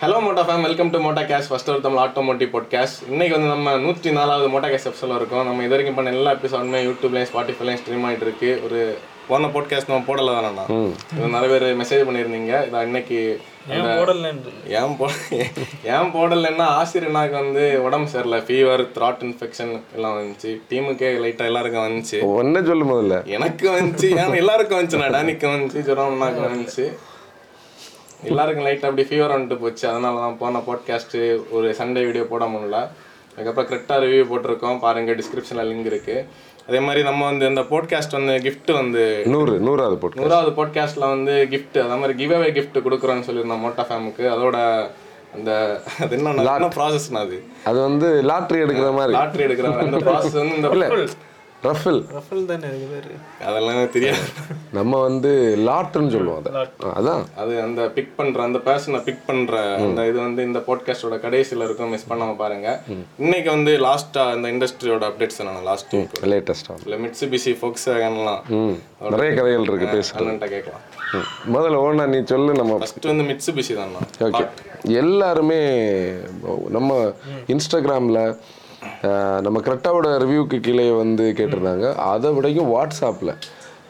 Hello Motta fam welcome to Motta cash first ஒரு Tamil automotive podcast இன்னைக்கு வந்து நம்ம நூற்றி நாலாவது மோட்டா கேஷ் எபிசோட இருக்கோம். நம்ம இது வரைக்கும் பண்ண எல்லா எபிசோடுமே யூடியூப்லையும் ஸ்பாட்டிஃபைலையும் ஸ்ட்ரீம் ஆகிட்டு இருக்கு. ஒரு போன பாட்காஸ்ட் நம்ம போடல தானே இது நிறைய பேர் மெசேஜ் பண்ணியிருந்தீங்க. இதை இன்னைக்கு ஏன் போ ஏன் போடலைன்னா ஆசிரியனாக்கு வந்து உடம்பு சரியில்லை. ஃபீவர் த்ராட் இன்ஃபெக்ஷன் எல்லாம் வந்துச்சு. டீமுக்கே லைட்டாக எல்லாருக்கும் வந்துச்சு. ஒன்னே சொல்லு முதல்ல எனக்கு வந்துச்சு. ஏன் எல்லாருக்கும் வந்துச்சு நான் டானிக்கு வந்துச்சு ஜுரம்னாக்கு வந்துச்சு. எல்லாருக்கும் லைட் அப்படி ஃபீவர் வந்துட்டு போச்சு. அதனால தான் போன பாட்காஸ்ட்டு ஒரு சண்டே வீடியோ போட முடியல. அதுக்கப்புறம் கரெக்டாக ரிவ்யூ போட்டிருக்கோம். பாருங்க டிஸ்கிரிப்ஷனில் லிங்க் இருக்கு. அதே மாதிரி நம்ம வந்து இந்த பாட்காஸ்ட் வந்து gift வந்து நூறு நூறாவது போட்டு நூறாவது பாட்காஸ்ட்ல வந்து gift அதே மாதிரி கிவ் அவே கிஃப்ட் கொடுக்குறோன்னு சொல்லியிருந்தோம் மோட்டா ஃபேமுக்கு அதோட அந்த அது என்ன என்ன ப்ராசஸ்னா அது? அது வந்து லாட்ரி எடுக்கிற மாதிரி. லாட்ரி எடுக்கிற அந்த ப்ராசஸ் வந்து இந்த ரஃபில். ரஃபல் தானே அதெல்லாம் தெரியாது. நம்ம வந்து லாட்ருன்னு சொல்லுவோம் அதை. அதான். அது அந்த பிக் பண்ற அந்த பர்சனை பிக் பண்ற அந்த இது வந்து இந்த பாட்காஸ்டோட கடைசியில இருக்கும் மிஸ் பண்ணாம பாருங்க. இன்னைக்கு வந்து லாஸ்டா இந்த இண்டஸ்ட்ரியோட அப்டேட்ஸ் நான் லாஸ்ட் வீக் லேட்டஸ்டாக இல்ல மிட்ஸு பிசி ஃபோக்ஸ் வேகன்லாம் ம் நிறைய கதைகள் இருக்கு பேச அண்ணன்ட்ட கேட்கலாம். முதல்ல ஓனா நீ சொல்லு நம்ம ஃபர்ஸ்ட் வந்து மிட்ஸு பிசி தான் ஓகே எல்லாருமே நம்ம இன்ஸ்டாகிராமில் நம்ம கரெக்டாவோட ரிவ்யூக்கு கீழே வந்து கேட்டிருந்தாங்க. அதை விடைக்கும் வாட்ஸ்அப்பில்.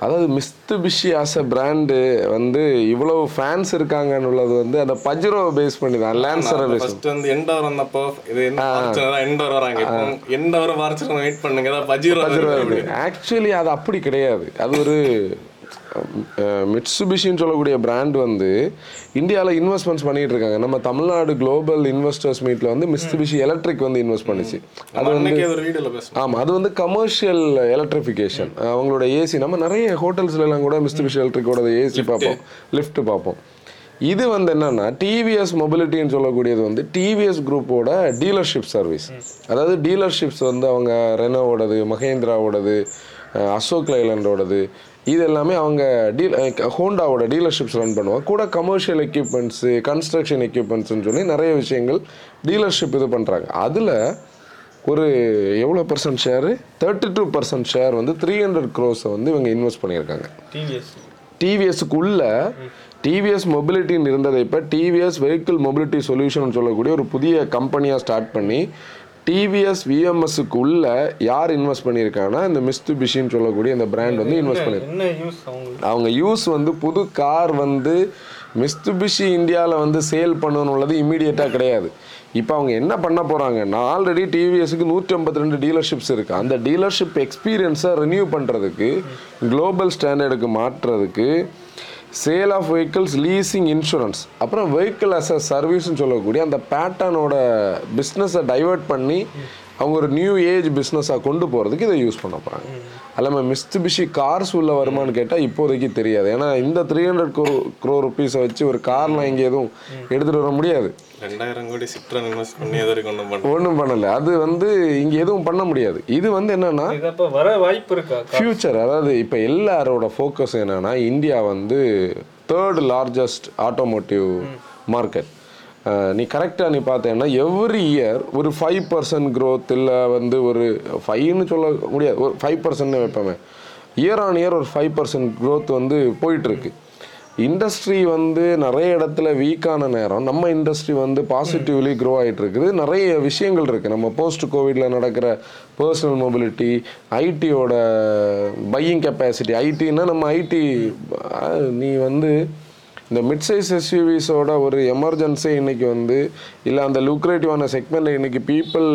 அதாவது மிஸ்து பிஷி ஆஸ் அ பிராண்டு வந்து இவ்வளவு ஃபேன்ஸ் இருக்காங்கன்னு உள்ளது வந்து அந்த பஜ்ரோவை பேஸ் பண்ணி தான் லான்சரை பேஸ் ஃபர்ஸ்ட் வந்து எண்டவர் வந்தப்போ இது என்ன எண்டவர் வராங்க. இப்போ எண்டவர் வாரச்சு வெயிட் பண்ணுங்க ஏதாவது பஜீரோ ஆக்சுவலி அது அப்படி கிடையாது. அது ஒரு மிட்சுபிஷின்னு சொல்லக்கூடிய பிராண்ட் வந்து இந்தியாவில் இன்வெஸ்ட்மெண்ட்ஸ் பண்ணிட்டு இருக்காங்க நம்ம தமிழ்நாடு குளோபல் இன்வெஸ்டர்ஸ் மீட்டில் வந்து மிட்சுபிஷி எலக்ட்ரிக் வந்து இன்வெஸ்ட் பண்ணிச்சு. அது பேசணும் ஆமாம் அது வந்து கமர்ஷியல் எலக்ட்ரிஃபிகேஷன் அவங்களோட ஏசி நம்ம நிறைய ஹோட்டல்ஸ்ல எல்லாம் கூட மிஸ்டிபிஷி எலக்ட்ரிக்கோட ஏசி பார்ப்போம். லிஃப்ட் பார்ப்போம். இது வந்து என்னன்னா டிவிஎஸ் மொபிலிட்டின்னு சொல்லக்கூடியது வந்து டிவிஎஸ் குரூப்போட டீலர்ஷிப் சர்வீஸ் அதாவது டீலர்ஷிப்ஸ் வந்து அவங்க ரெனோவோடது மகேந்திராவோடது அசோக் லைலண்டோடது இது எல்லாமே அவங்க டீல் ஹோண்டாவோட டீலர்ஷிப்ஸ் ரன் பண்ணுவாங்க. கூட கமர்ஷியல் எக்யூப்மெண்ட்ஸு கன்ஸ்ட்ரக்ஷன் எக்யூப்மெண்ட்ஸ்னு சொல்லி நிறைய விஷயங்கள் டீலர்ஷிப் இது பண்ணுறாங்க அதில் ஒரு எவ்வளோ percent share thirty two percent share வந்து த்ரீ ஹண்ட்ரட் க்ரோஸை வந்து இவங்க இன்வெஸ்ட் பண்ணியிருக்காங்க. டிவிஎஸ் டிவிஎஸ்க்குள்ள டிவிஎஸ் மொபிலிட்டின்னு இருந்ததை இப்போ டிவிஎஸ் வெஹிக்கிள் மொபிலிட்டி சொல்யூஷன் சொல்லக்கூடிய ஒரு புதிய கம்பெனியாக ஸ்டார்ட் பண்ணி டிவிஎஸ் விஎம்எஸ்க்கு உள்ள யார் இன்வெஸ்ட் பண்ணியிருக்காங்கன்னா இந்த மிஸ்து பிஷின்னு சொல்லக்கூடிய இந்த பிராண்ட் வந்து இன்வெஸ்ட் பண்ணியிருக்காங்க. அவங்க யூஸ் வந்து புது கார் வந்து மிஸ்துபிஷி இந்தியாவில் வந்து சேல் பண்ணணும் உள்ளது இமீடியட்டாக கிடையாது. இப்போ அவங்க என்ன பண்ண போகிறாங்கன்னா ஆல்ரெடி டிவிஎஸ்க்கு நூற்றி ஐம்பத்தி ரெண்டு டீலர்ஷிப்ஸ் இருக்குது அந்த டீலர்ஷிப் எக்ஸ்பீரியன்ஸை ரினியூ பண்ணுறதுக்கு குளோபல் ஸ்டாண்டர்டுக்கு மாற்றுறதுக்கு sale of vehicles leasing insurance அப்புறம் வெஹிக்கிள் அஸ் அ சர்வீஸ்னு சொல்லக்கூடிய அந்த பேட்டர்னோட பிஸ்னஸை டைவர்ட் பண்ணி அவங்க ஒரு நியூ ஏஜ் பிஸ்னஸாக கொண்டு போகிறதுக்கு இதை யூஸ் பண்ண போகிறாங்க அல்லாம மிஸ்துபிஷி கார்ஸ் உள்ள வருமானு கேட்டால் இப்போதைக்கு தெரியாது. ஏன்னா இந்த த்ரீ ஹண்ட்ரட் க்ரோ க்ரோ ருபீஸை வச்சு ஒரு கார்லாம் இங்கே எதுவும் எடுத்துகிட்டு வர முடியாது. ரெண்டாயிரம் கோடி இன்வெஸ்ட் பண்ணி வரைக்கும் ஒன்றும் பண்ண ஒன்றும் பண்ணலை. அது வந்து இங்கே எதுவும் பண்ண முடியாது. இது வந்து என்னன்னா வர வாய்ப்பு இருக்கா? ஃப்யூச்சர் அதாவது இப்போ எல்லாரோட ஃபோக்கஸ் என்னன்னா இந்தியா வந்து தேர்ட் லார்ஜஸ்ட் ஆட்டோமோட்டிவ் மார்க்கெட் நீ கரெக்டாக நீ பார்த்தேன்னா எவ்ரி இயர் ஒரு ஃபைவ் பர்சன்ட் க்ரோத் இல்லை வந்து ஒரு ஃபைவ்னு சொல்ல முடியாது. ஒரு ஃபைவ் பர்சன்ட்னு வைப்போமே இயர் ஆன் இயர் ஒரு ஃபைவ் பர்சன்ட் க்ரோத் வந்து போயிட்டுருக்கு. இண்டஸ்ட்ரி வந்து நிறைய இடத்துல வீக்கான நேரம். நம்ம இண்டஸ்ட்ரி வந்து பாசிட்டிவ்லி க்ரோ ஆகிட்டு இருக்குது நிறைய விஷயங்கள் இருக்குது நம்ம போஸ்ட் கோவிடில் நடக்கிற பர்சனல் மொபிலிட்டி ஐடியோட பையிங் கெப்பாசிட்டி ஐடின்னா நம்ம ஐடி நீ வந்து இந்த மிட் சைஸ் எஸ்யூவிஸோட ஒரு எமர்ஜென்சி இன்னைக்கு வந்து இல்லை அந்த லுக்ரேட்டிவான செக்மெண்ட்டில் இன்றைக்கி பீப்புள்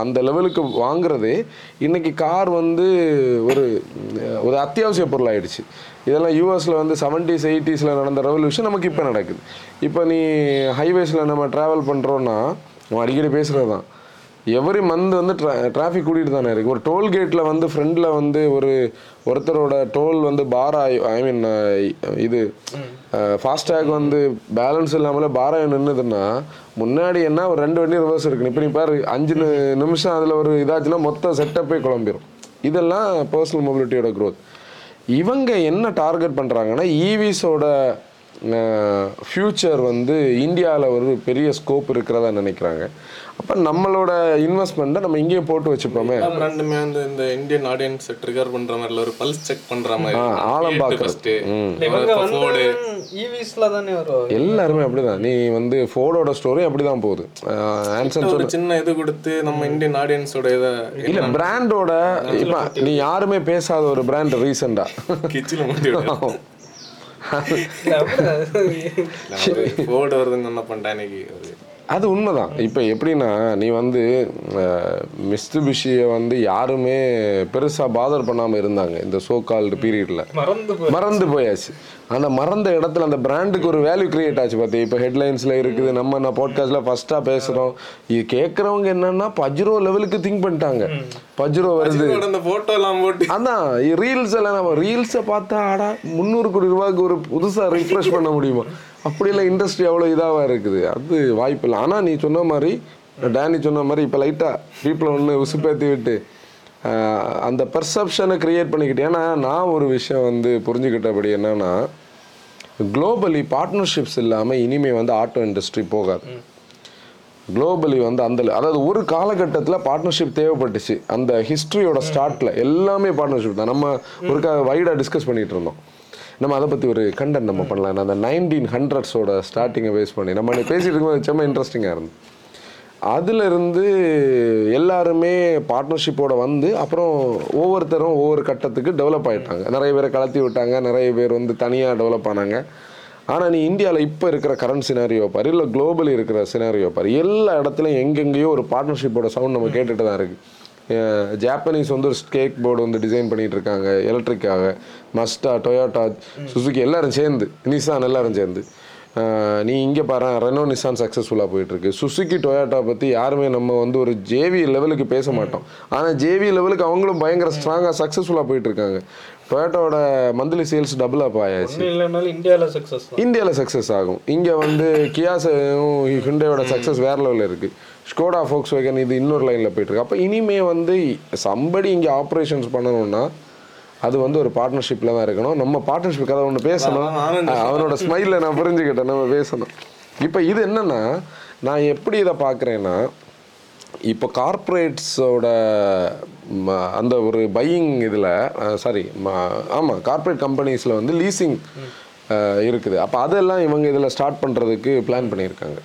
அந்த லெவலுக்கு வாங்குறதே இன்றைக்கி கார் வந்து ஒரு ஒரு அத்தியாவசிய பொருள் ஆயிடுச்சு இதெல்லாம் யூஎஸில் வந்து செவன்ட்டிஸ் எயிட்டிஸில் நடந்த ரெவல்யூஷன் நமக்கு இப்போ நடக்குது. இப்போ நீ ஹைவேஸில் நம்ம ட்ராவல் பண்ணுறோன்னா நம்ம அடிக்கடி பேசுகிறது தான் எவ்ரி மந்த் வந்து ட்ரா டிராஃபிக் கூட்டிகிட்டு தானே இருக்குது ஒரு டோல்கேட்டில் வந்து ஃப்ரெண்டில் வந்து ஒரு ஒருத்தரோட டோல் வந்து பார் ஆகி ஐ மீன் இது ஃபாஸ்டேக் வந்து பேலன்ஸ் இல்லாமலே பாராக நின்றுதுன்னா முன்னாடி என்ன ஒரு ரெண்டு வண்டி ரிவர்ஸ் இருக்கு. இப்போ நீ பாரு அஞ்சு நிமிஷம் அதில் ஒரு இதாச்சுன்னா மொத்த செட்டப்பே குழம்பிடும் இதெல்லாம் பர்சனல் மொபிலிட்டியோட க்ரோத் இவங்க என்ன டார்கெட் பண்ணுறாங்கன்னா ஈவிஸோட e ஃப்யூச்சர் வந்து இந்தியாவில் ஒரு பெரிய ஸ்கோப் இருக்கிறதா நினைக்கிறாங்க. அப்போ நம்மளோட இன்வெஸ்ட்மெண்ட்டை நம்ம இங்கேயே போட்டு வச்சுப்போமே. எல்லா பிராண்டுமே வந்து இந்த இந்தியன் ஆடியன்ஸ் ட்ரிகர் பண்ற மாதிரி இல்ல ஒரு பல்ஸ் செக் பண்ற மாதிரி. ஆ, ஆழம் பார்க்கறது. ஃபர்ஸ்ட் இவங்க வந்து ஈவிஸ்ல தானே வருவாங்க எல்லாருமே அப்படிதான். நீ வந்து ஃபோர்டோட ஸ்டோரி அப்படிதான் போகுது. ஆன்சர் ஒரு சின்ன இது கொடுத்து நம்ம இந்தியன் ஆடியன்ஸோட இதை இல்ல பிராண்டோட இப்ப நீ யாருமே பேசாத ஒரு பிராண்ட் ரீசெண்டா கிச்சில ஃபோர்டு வருதுன்னு என்ன பண்ணிட்டேன் இன்னைக்கு. அது உண்மைதான். இப்போ எப்படின்னா நீ வந்து மிஸ்துபிஷியை வந்து யாருமே பெருசா பாதர் பண்ணாம இருந்தாங்க இந்த சோ கால்டு பீரியட்ல மறந்து போயாச்சு. அந்த மறந்த இடத்துல அந்த பிராண்டுக்கு ஒரு வேல்யூ கிரியேட் ஆச்சு பார்த்தி இப்போ ஹெட்லைன்ஸில் இருக்குது நம்ம நான் பாட்காஸ்ட்டில் ஃபஸ்ட்டாக பேசுகிறோம் இது கேட்குறவங்க என்னன்னா பஜ்ரோ லெவலுக்கு திங்க் பண்ணிட்டாங்க. பஜ்ரோ வருது. அந்த போட்டோ எல்லாம் போட்டு. அதான் ரீல்ஸ் எல்லாம் நம்ம ரீல்ஸை பார்த்தா ஆடா முந்நூறு கோடி ரூபாய்க்கு ஒரு புதுசாக ரிஃப்ரெஷ் பண்ண முடியுமா? அப்படியெல்லாம் இண்டஸ்ட்ரி அவ்வளோ இதாவாக இருக்குது. அது வாய்ப்பு இல்லை. ஆனால் நீ சொன்ன மாதிரி டேனி சொன்ன மாதிரி இப்போ லைட்டாக பீப்புளை ஒன்று உசுப்பேற்றி விட்டு அந்த பெர்செப்ஷனை கிரியேட் பண்ணிக்கிட்டு ஏன்னா நான் ஒரு விஷயம் வந்து புரிஞ்சுக்கிட்டபடி என்னன்னா குளோபலி பார்ட்னர்ஷிப்ஸ் இல்லாமல் இனிமே வந்து ஆட்டோ இண்டஸ்ட்ரி போகாது. குளோபலி வந்து அந்த அதாவது ஒரு காலகட்டத்தில் பார்ட்னர்ஷிப் தேவைப்பட்டுச்சு. அந்த ஹிஸ்ட்ரியோட ஸ்டார்ட்ல எல்லாமே பார்ட்னர்ஷிப் தான். நம்ம ஒரு வைடாக டிஸ்கஸ் பண்ணிட்டு இருந்தோம். நம்ம அதை பற்றி ஒரு கண்டென்ட் நம்ம பண்ணலாம். அந்த நைன்டீன் ஹண்ட்ரட்ஸோட ஸ்டார்டிங்கை பேஸ் பண்ணி. நம்ம பேசிட்டு இருக்கும்போது செம்ம இன்ட்ரெஸ்டிங்காக இருந்து அதிலிருந்து எல்லாருமே பார்ட்னர்ஷிப்போடு வந்து அப்புறம் ஒவ்வொருத்தரும் ஒவ்வொரு கட்டத்துக்கு டெவலப் ஆகிட்டாங்க நிறைய பேரை கலத்தி விட்டாங்க நிறைய பேர் வந்து தனியாக டெவலப் ஆனாங்க. ஆனால் நீ இந்தியாவில் இப்போ இருக்கிற கரண்ட் சினாரியோ பாரு இல்லை குளோபலி இருக்கிற சினாரியோ பாரு எல்லா இடத்துலையும் எங்கெங்கேயோ ஒரு பார்ட்னர்ஷிப்போட சவுண்ட் நம்ம கேட்டுட்டு தான் இருக்குது ஜாப்பனீஸ் வந்து ஒரு ஸ்கேக் போர்டு வந்து டிசைன் பண்ணிகிட்டு இருக்காங்க எலக்ட்ரிக்காக மஸ்டா டொயோட்டா சுசுகி எல்லாரும் சேர்ந்து நிசான் எல்லாரும் சேர்ந்து. நீ இங்கே பாரு ரெனோ நிசான் சக்ஸஸ்ஃபுல்லாக போயிட்டு இருக்கு சுசுகி டொயோட்டா பற்றி யாருமே நம்ம வந்து ஒரு ஜேவி லெவலுக்கு பேச மாட்டோம். ஆனால் ஜேவி லெவலுக்கு அவங்களும் பயங்கர ஸ்ட்ராங்காக சக்ஸஸ்ஃபுல்லாக போயிட்டு இருக்காங்க டொயோட்டாவோட மந்த்லி சேல்ஸ் டபுள் அப் ஆயாச்சு. இந்தியாவில் சக்ஸஸ் இந்தியாவில் சக்ஸஸ் ஆகும். இங்கே வந்து கியாஸும் ஹுண்டையோட சக்ஸஸ் வேற லெவலில் இருக்குது ஸ்கோடா ஃபோக்ஸ் வேகன் இது இன்னொரு லைனில் போயிட்டுருக்கு. அப்போ இனிமே வந்து சம்படி இங்கே ஆப்ரேஷன்ஸ் பண்ணணும்னா அது வந்து ஒரு பார்ட்னர்ஷிப்பில் தான் இருக்கணும். நம்ம பார்ட்னர்ஷிப் கதை ஒன்று பேசணும். அவனோட ஸ்மைலில் நான் புரிஞ்சுக்கிட்டேன். நம்ம பேசணும். இப்போ இது என்னன்னா நான் எப்படி இதை பார்க்குறேன்னா இப்போ கார்ப்பரேட்ஸோட அந்த ஒரு பையிங் இதில் சாரி ஆமாம் கார்ப்பரேட் கம்பெனிஸில் வந்து லீசிங் இருக்குது. அப்போ அதெல்லாம் இவங்க இதில் ஸ்டார்ட் பண்ணுறதுக்கு பிளான் பண்ணியிருக்காங்க.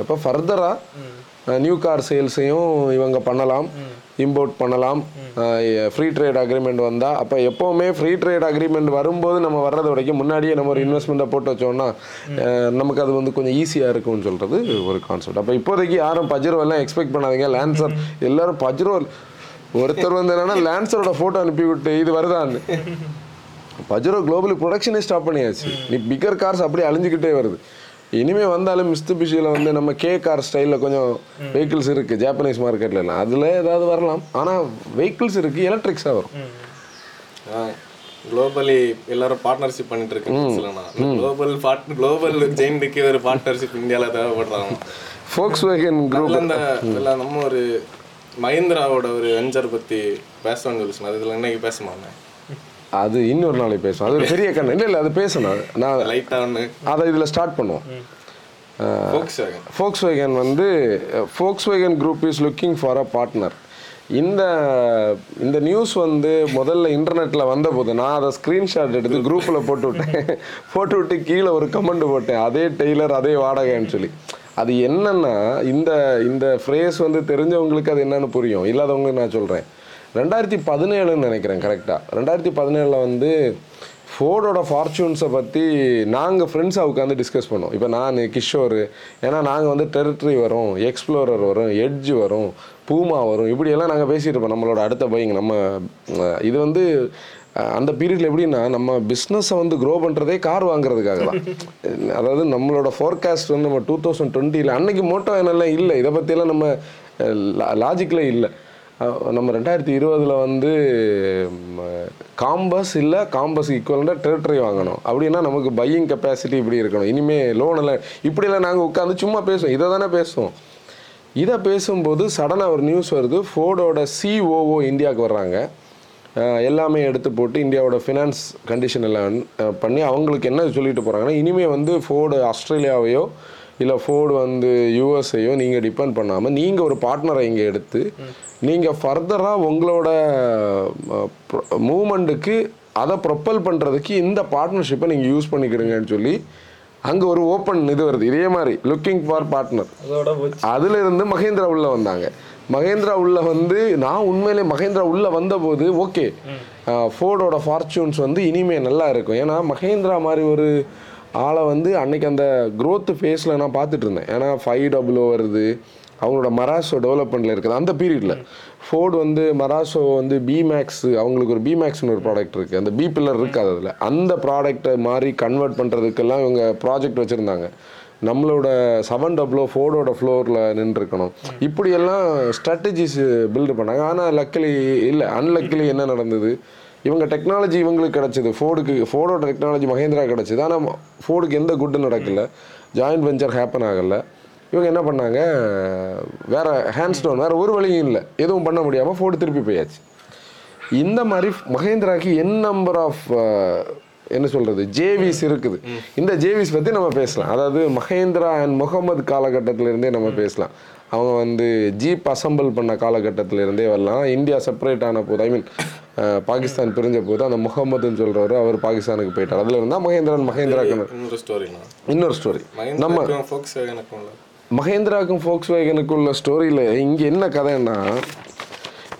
அப்போ ஃபர்தராக நியூ கார் சேல்ஸையும் இவங்க பண்ணலாம். இம்போர்ட் பண்ணலாம். ஃப்ரீ ட்ரேட் அக்ரிமெண்ட் வந்தால் அப்போ எப்போவுமே ஃப்ரீ ட்ரேட் அக்ரிமெண்ட் வரும்போது நம்ம வர்றது வரைக்கும் முன்னாடியே நம்ம ஒரு இன்வெஸ்ட்மெண்ட்டை போட்டு வச்சோம்னா நமக்கு அது வந்து கொஞ்சம் ஈஸியாக இருக்கும்னு சொல்கிறது ஒரு கான்செப்ட் அப்போ இப்போதைக்கு யாரும் பஜ்ரோ எல்லாம் எக்ஸ்பெக்ட் பண்ணாதீங்க. லான்சர் எல்லாரும் பஜ்ரோ ஒருத்தர் வந்து என்னன்னா லான்சரோட ஃபோட்டோ அனுப்பி விட்டு இது வருதான்னு. பஜ்ரோ குளோபலி ப்ரொடக்ஷனே ஸ்டாப் பண்ணியாச்சு. நீ பிகர் கார்ஸ் அப்படியே அழிஞ்சுக்கிட்டே வருது. இனிமே வந்தாலும் மிஸ்துபிஷியில் வந்து நம்ம கே கார் ஸ்டைலில் கொஞ்சம் வெஹிக்கிள்ஸ் இருக்கு ஜாப்பனீஸ் மார்க்கெட்ல எல்லாம். அதில் ஏதாவது வரலாம். ஆனால் வெஹிக்கிள்ஸ் இருக்கு எலக்ட்ரிக்ஸாக வரும். குளோபலி எல்லாரும் பார்ட்னர்ஷிப் பண்ணிட்டு இருக்காங்க குளோபல் பார்ட் குளோபல் ஜெயின்டுக்கு ஒரு பார்ட்னர்ஷிப் இந்தியாவில் தேவைப்படுறாங்க. ஃபோக்ஸ் வேகன் குரூப் அதுல இதுல நம்ம ஒரு மஹிந்திராவோட ஒரு வெஞ்சர் பத்தி பேசணும்னு சொல்லி சொன்னார் இதுல இன்னைக்கு பேசுமாண்ணே அது இன்னொரு நாளைக்கு பேசுவோம். அது ஒரு பெரிய கண்ணு. இல்லை இல்லை அது பேசணும். நான் அதை இதில் ஸ்டார்ட் பண்ணுவோம். ஃபோக்ஸ் வேகன் வந்து Volkswagen group is looking for a partner இந்த இந்த நியூஸ் வந்து முதல்ல இன்டர்நெட்டில் வந்தபோது நான் அதை ஸ்க்ரீன்ஷாட் எடுத்து குரூப்பில் போட்டு விட்டேன். போட்டு விட்டு கீழே ஒரு கமெண்ட் போட்டேன். அதே டெய்லர் அதே வாடகைன்னு சொல்லி. அது என்னன்னா இந்த இந்த ஃப்ரேஸ் வந்து தெரிஞ்சவங்களுக்கு அது என்னன்னு புரியும். இல்லாதவங்களுக்கு நான் சொல்கிறேன் ரெண்டாயிரத்தி பதினேழுன்னு நினைக்கிறேன் கரெக்டாக ரெண்டாயிரத்தி பதினேழில் வந்து ஃபோர்டோட ஃபார்ச்சூன்ஸை பற்றி நாங்கள் ஃப்ரெண்ட்ஸாக உட்காந்து டிஸ்கஸ் பண்ணோம். இப்போ நான் கிஷோர் ஏன்னா நாங்கள் வந்து டெரிட்டரி வரும் எக்ஸ்ப்ளோரர் வரும் எட்ஜ் வரும் பூமா வரும் இப்படியெல்லாம் நாங்கள் பேசிட்டு இருப்போம். நம்மளோட அடுத்த பையங்க நம்ம இது வந்து அந்த பீரியடில் எப்படின்னா நம்ம பிஸ்னஸை வந்து க்ரோ பண்ணுறதே கார் வாங்குறதுக்காக தான். அதாவது நம்மளோட ஃபோர்காஸ்ட் வந்து நம்ம டூ தௌசண்ட் டுவெண்ட்டியில் அன்னைக்கு மோட்டோ என்னெல்லாம் இல்லை. இதை பற்றியெல்லாம் நம்ம லாஜிக்கில் இல்லை. நம்ம ரெண்டாயிரத்தி இருபதில் வந்து காம்பஸ் இல்லை காம்பஸ் ஈக்குவலண்டாக டெரிட்டரி வாங்கணும். அப்படின்னா நமக்கு பையிங் கெப்பாசிட்டி இப்படி இருக்கணும். இனிமேல் லோன் இப்படிலாம் நாங்கள் உட்காந்து சும்மா பேசுவோம். இதை தானே பேசுவோம். இதை பேசும்போது சடனாக ஒரு நியூஸ் வருது. ஃபோர்டோட சிஓஓ இந்தியாவுக்கு வர்றாங்க. எல்லாமே எடுத்து போட்டு இந்தியாவோட ஃபினான்ஸ் கண்டிஷன் எல்லாம் பண்ணி அவங்களுக்கு என்ன சொல்லிட்டு போகிறாங்கன்னா இனிமேல் வந்து ஃபோர்டு ஆஸ்திரேலியாவையோ இல்லை ஃபோர்டு வந்து யூஎஸ்ஐயோ நீங்கள் டிபெண்ட் பண்ணாமல் நீங்கள் ஒரு பார்ட்னரை இங்கே எடுத்து நீங்கள் ஃபர்தராக உங்களோட மூமெண்ட்டுக்கு அதை ப்ரொப்பல் பண்ணுறதுக்கு இந்த பார்ட்னர்ஷிப்பை நீங்கள் யூஸ் பண்ணிக்கிடுங்கன்னு சொல்லி அங்கே ஒரு ஓப்பன் இது வருது. இதே மாதிரி லுக்கிங் ஃபார் பார்ட்னர் அதுல இருந்து மகேந்திரா உள்ள வந்தாங்க. மகேந்திரா உள்ள வந்து நான் உண்மையிலே மகேந்திரா உள்ள வந்தபோது ஓகே ஃபோர்டோட ஃபார்ச்சூன்ஸ் வந்து இனிமே நல்லா இருக்கும். ஏன்னா மகேந்திரா மாதிரி ஒரு ஆளை வந்து அன்னைக்கு அந்த growth ஃபேஸில் நான் பார்த்துட்டு இருந்தேன். ஏன்னா ஃபைவ் டபுள் வருது. அவங்களோட மராசோ டெவலப்மெண்ட்டில் இருக்குது. அந்த பீரியடில் ஃபோர்டு வந்து மராசோ வந்து பி மேக்ஸ் அவங்களுக்கு ஒரு பி மேக்ஸ்னு ஒரு ப்ராடக்ட் இருக்குது அந்த பி பில்லர் இருக்காது அதில். அந்த ப்ராடக்ட்டை மாதிரி கன்வெர்ட் பண்ணுறதுக்கெல்லாம் இவங்க ப்ராஜெக்ட் வச்சுருந்தாங்க. நம்மளோட செவன் டபுளோ ஃபோர்டோட ஃப்ளோரில் நின்றுருக்கணும். இப்படியெல்லாம் ஸ்ட்ராட்டஜிஸ் பில்டு பண்ணாங்க. ஆனால் லக்கிலி இல்லை. அன்லக்கிலி என்ன நடந்தது? இவங்க டெக்னாலஜி இவங்களுக்கு கிடச்சிது. ஃபோர்டுக்கு ஃபோர்டோட டெக்னாலஜி மகேந்திரா கிடச்சிது. ஆனால் ஃபோர்டுக்கு எந்த குட்டும் நடக்கல. ஜாயிண்ட் வெஞ்சர் ஹேப்பன் ஆகலை. இவங்க என்ன பண்ணாங்க? வேற ஹேண்ட்ஸ் டவுன் வேற ஒரு வழியும் இல்லை. எதுவும் பண்ண முடியாமல் ஃபோர்டு திருப்பி போயாச்சு. இந்த மாதிரி மகேந்திராக்கு என் நம்பர் ஆஃப் என்ன சொல்றது ஜேவிஸ் இருக்குது. இந்த ஜேவிஸ் பத்தி நம்ம பேசலாம். அதாவது மகேந்திரா அண்ட் முகமது காலகட்டத்தில இருந்தே நம்ம பேசலாம். அவங்க வந்து ஜீப் அசம்பிள் பண்ண காலகட்டத்தில இருந்தே வரலாம். இந்தியா செப்பரேட் ஆன போது ஐ மீன் பாகிஸ்தான் பிரிஞ்ச போது அந்த முகமதுன்னு சொல்றவர் அவர் பாகிஸ்தானுக்கு போயிட்டார். அதுல இருந்தா மகேந்திரன் மகேந்திராக்கு இன்னொரு ஸ்டோரிண்ணா இன்னொரு ஸ்டோரி மகேந்திராக்கும் மகேந்திராக்கும் ஃபோக்ஸ் வேகனுக்குள்ள ஸ்டோரியில் இங்கே என்ன கதைன்னா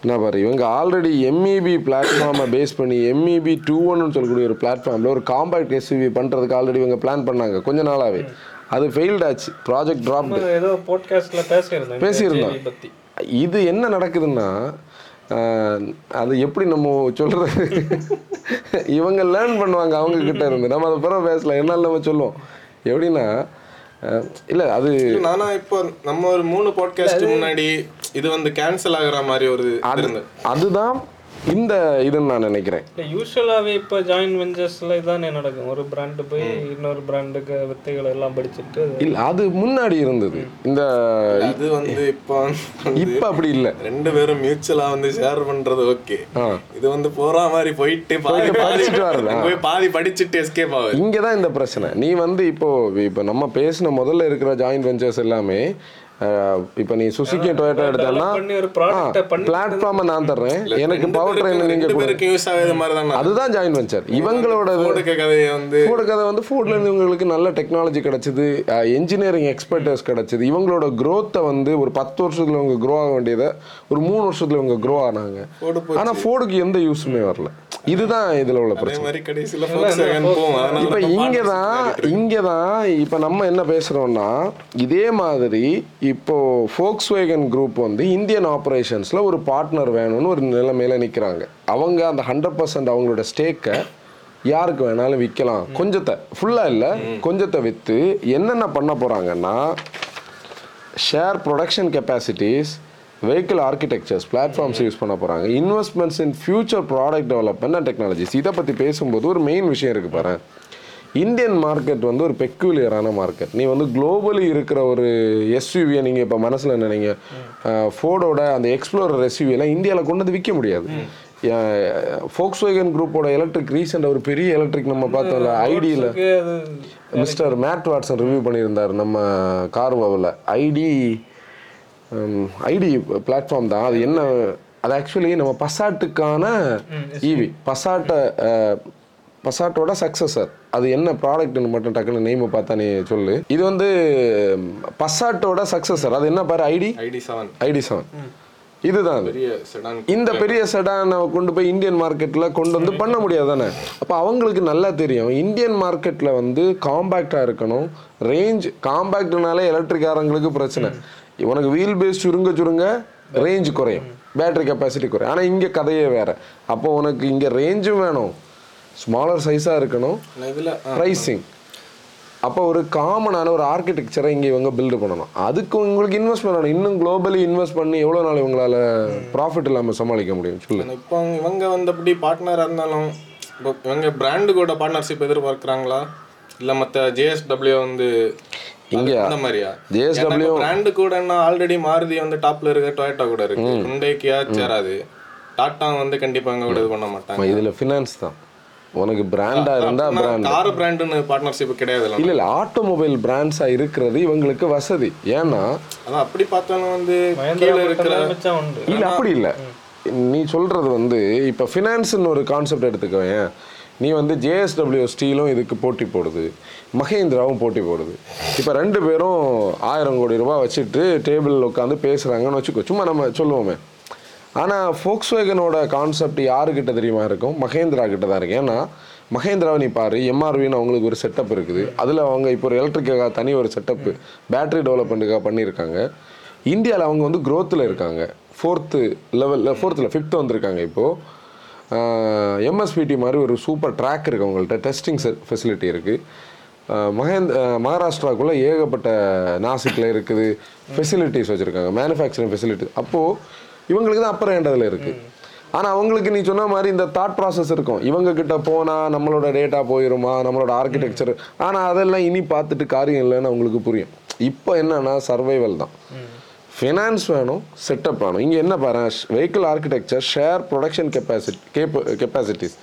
என்ன பாரு இவங்க ஆல்ரெடி எம்இபி பிளாட்ஃபார்மை பேஸ் பண்ணி எம்இபி டூ ஒன்னு சொல்லக்கூடிய ஒரு பிளாட்ஃபார்மில் ஒரு காம்பேக்ட் எஸ்யூவி பண்ணுறதுக்கு ஆல்ரெடி இவங்க பிளான் பண்ணாங்க கொஞ்ச நாளாவே. அது ஃபெயில்ட் ஆச்சு ப்ராஜெக்ட் ட்ராப் ஏதோ பேசியிருந்தேன் பேசியிருந்தோம். இது என்ன நடக்குதுன்னா அது எப்படி நம்ம சொல்றது? இவங்க லேர்ன் பண்ணுவாங்க அவங்க கிட்ட இருந்து. நம்ம அதை பிறகு பேசலாம். என்னால் நம்ம சொல்லுவோம். எப்படின்னா இல்ல அது நானா இப்போ நம்ம ஒரு மூணு பாட்காஸ்ட் முன்னாடி இது வந்து கேன்சல் ஆகுற மாதிரி ஒரு அதுதான் இந்த இதுன்னு நான் நினைக்கிறேன். யூஸ்வலாகவே இப்போ ஜாயின் வெஞ்சர்ஸில் இதானே நடக்கும். ஒரு பிராண்டு போய் இன்னொரு பிராண்டுக்கு வித்தைகள் எல்லாம் படிச்சுட்டு இல்ல அது முன்னாடி இருந்தது. இந்த அது வந்து இப்போ இப்ப அப்படி இல்ல. ரெண்டு பேரும் மியூச்சுவலா வந்து ஷேர் பண்றது ஓகே. இது வந்து போற மாதிரி போயிட்டு பாதி படிச்சுட்டு ஆ. போய் பாதி படிச்சுட்டு எஸ்கேப் ஆகுது. இங்க தான் இந்த பிரச்சனை. நீ வந்து இப்போ இப்போ நம்ம பேசின முதல்ல இருக்கிற ஜாயிண்ட் வெஞ்சர்ஸ் எல்லாமே இப்போ நீ சுசுகி டொயோட்டா எடுத்தேன்னா பண்ணி ஒரு ப்ராடக்ட்டை பண்ணி பிளாட்ஃபார்மை நான் தர்றேன். எனக்கு பவர் ட்ரெயின் நீங்க ரெண்டு கொடு பேருக்கு யூஸ் ஆகுது மாதிரி தான் அதுதான் ஜாயிண்ட் வெஞ்சர் இவங்களோட வந்து ஃபோர்டு கதை வந்து ஃபோர்ட்ல இருந்து இவங்களுக்கு நல்ல டெக்னாலஜி கிடைச்சது. என்ஜினியரிங் எக்ஸ்பர்டர்ஸ் கிடைச்சது. இவங்களோட growth-அ வந்து ஒரு பத்து வருஷத்துல இவங்க க்ரோ ஆக வேண்டியதை ஒரு மூணு வருஷத்துல இவங்க க்ரோ ஆனாங்க. போடு போச்சு. ஆனா ஃபோர்டுக்கு எந்த யூஸுமே வரல. இதுதான் இதுல உள்ள பிரச்சனை. இப்ப நம்ம இங்க தான் இங்க தான் இப்ப நம்ம என்ன பேசுறோம்னா இதே மாதிரி இப்போ ஃபோக்ஸ் வேகன் குரூப் வந்து இந்தியன் ஆபரேஷன்ஸ்ல ஒரு பார்ட்னர் வேணும்னு ஒரு நிலைமையில நிக்கிறாங்க. அவங்க அந்த ஹண்ட்ரட் பர்சன்ட் அவங்களோட ஸ்டேக்கை யாருக்கு வேணாலும் விற்கலாம் கொஞ்சத்தை ஃபுல்லா இல்ல கொஞ்சத்தை வித்து என்னென்ன பண்ண போறாங்கன்னா share production capacities vehicle architectures platforms use பண்ண போகிறாங்க investments in future product development and technologies இதை பற்றி பேசும்போது ஒரு மெயின் விஷயம் இருக்குது பாரு. இந்தியன் மார்க்கெட் வந்து ஒரு பெக்யூலியரான மார்க்கெட் நீ வந்து குளோபலி இருக்கிற ஒரு எஸ்யூவியை நீங்கள் இப்போ மனசில் நினைங்க. ஃபோர்டோட அந்த எக்ஸ்ப்ளோரர் எஸ்யூவியெல்லாம் இந்தியாவில் கொண்டு வந்து விற்க முடியாது. ஃபோக்ஸ் வேகன் குரூப்போட எலக்ட்ரிக் ரீசெண்டாக ஒரு பெரிய எலக்ட்ரிக் நம்ம பார்த்தோம்ல ஐடியில் மிஸ்டர் மேட் வாட்சன் ரிவ்யூ பண்ணியிருந்தார் நம்ம கார்வாவில் ஐடி ஐடி பிளாட்ஃபார்ம் தான். அது என்ன அது ஆக்சுவலி நம்ம பசாட்டுக்கான ஈவி பசாட்டை பசாட்டோட சக்ஸஸர் அது என்ன ப்ராடக்ட்னு மட்டும் டக்குன்னு நேம் பார்த்தா நீ சொல்லு. இது வந்து பசாட்டோட சக்ஸஸர் அது என்ன பாரு ID? ID seven ID seven இதுதான் இந்த பெரிய செடானை கொண்டு போய் இந்தியன் மார்க்கெட்டில் கொண்டு வந்து பண்ண முடியாது தானே? அப்போ அவங்களுக்கு நல்லா தெரியும். இந்தியன் மார்க்கெட்டில் வந்து காம்பேக்டாக இருக்கணும். ரேஞ்ச் காம்பேக்ட்னாலே எலக்ட்ரிக்காரங்களுக்கு பிரச்சனை. உனக்கு வீல் பேஸ் சுருங்க சுருங்க ரேஞ்ச் குறையும். பேட்டரி கெப்பாசிட்டி குறையும். ஆனால் இங்கே கதையே வேற. அப்போ உனக்கு இங்கே ரேஞ்சும் வேணும். ஸ்மாலர் சைஸாக இருக்கணும். ப்ரைஸிங் அப்போ ஒரு காமனான ஒரு ஆர்கிடெக்சரை இங்கே இவங்க பில்டு பண்ணணும். அதுக்கு உங்களுக்கு இன்வெஸ்ட் பண்ணணும் இன்னும் குளோபலி இன்வெஸ்ட் பண்ணி எவ்வளோ நாள் இவங்களால ப்ராஃபிட் இல்லாமல் சமாளிக்க முடியும்? சொல்லு. இப்போ இவங்க வந்தபடி பார்ட்னரா இருந்தாலும் இப்போ இவங்க பிராண்டு கூட பார்ட்னர்ஷிப் எதிர்பார்க்கறாங்களா? இல்ல மத்த ஜேஎஸ்டபிள்யூ வந்து இங்க அந்த மாதிரியா? JSW பிராண்டு கூட ஆல்ரெடி மாருதி வந்து டாப்ல இருக்க டொயோட்டா கூட இருக்கு. ஹுண்டை கியா சேராது. டாட்டா வந்து கண்டிப்பா அங்க கூட இது பண்ண மாட்டாங்க. இதில் ஃபினான்ஸ் தான். உனக்கு பிராண்டாக இருந்தால் பிராண்ட் கார் பிராண்டுன்னு பார்ட்னர்ஷிப் கிடையாது இல்லை இல்லை ஆட்டோமொபைல் பிராண்ட்ஸாக இருக்கிறது இவங்களுக்கு வசதி. ஏன்னா அதான் அப்படி பார்த்தாலும் வந்து இல்லை அப்படி இல்லை. நீ சொல்கிறது வந்து இப்போ ஃபினான்ஸ்னு ஒரு கான்செப்ட் எடுத்துக்கோயேன். நீ வந்து ஜேஎஸ்டபிள்யூ ஸ்டீலும் இதுக்கு போட்டி போடுது. மகேந்திராவும் போட்டி போடுது. இப்போ ரெண்டு பேரும் ஆயிரம் கோடி ரூபாய் வச்சுட்டு டேபிளில் உட்காந்து பேசுகிறாங்கன்னு வச்சுக்கோ. சும்மா நம்ம சொல்லுவோமே. ஆனால் ஃபோக்ஸ் வேகனோட கான்செப்ட் யாருக்கிட்ட தெரியுமா இருக்கும்? மகேந்திரா கிட்ட தான் இருக்கு. ஏன்னா மகேந்திராவை நீ பாரு எம்ஆர்வின்னு அவங்களுக்கு ஒரு செட்டப் இருக்குது. அதில் அவங்க இப்போ ஒரு எலக்ட்ரிக்காக தனி ஒரு செட்டப்பு பேட்டரி டெவலப்மெண்ட்டுக்காக பண்ணியிருக்காங்க. இந்தியாவில் அவங்க வந்து க்ரோத்தில் இருக்காங்க. ஃபோர்த்து லெவலில் ஃபோர்த்தில் ஃபிஃப்த்து வந்திருக்காங்க இப்போது எம்எஸ்பிடி மாதிரி ஒரு சூப்பர் ட்ராக் இருக்குது அவங்கள்ட்ட. டெஸ்டிங் ஃபெசிலிட்டி இருக்குது மகேந்த் மகாராஷ்டிராக்குள்ளே ஏகப்பட்ட நாசிக்கில் இருக்குது. ஃபெசிலிட்டிஸ் வச்சுருக்காங்க. மேனுஃபேக்சரிங் ஃபெசிலிட்டி அப்போது இவங்களுக்கு தான் அப்புறம் ஏண்டதில் இருக்குது ஆனால் அவங்களுக்கு நீ சொன்ன மாதிரி இந்த தாட் ப்ராசஸ் இருக்கும். இவங்க கிட்ட போனால் நம்மளோட டேட்டா போயிருமா? நம்மளோட ஆர்கிடெக்சர் ஆனால் அதெல்லாம் இனி பார்த்துட்டு காரியம் இல்லைன்னு அவங்களுக்கு புரியும். இப்போ என்னன்னா சர்வைவல் தான். ஃபினான்ஸ் வேணும் செட்டப் வேணும். இங்கே என்ன பாரு vehicle architecture share production capacity gap capacities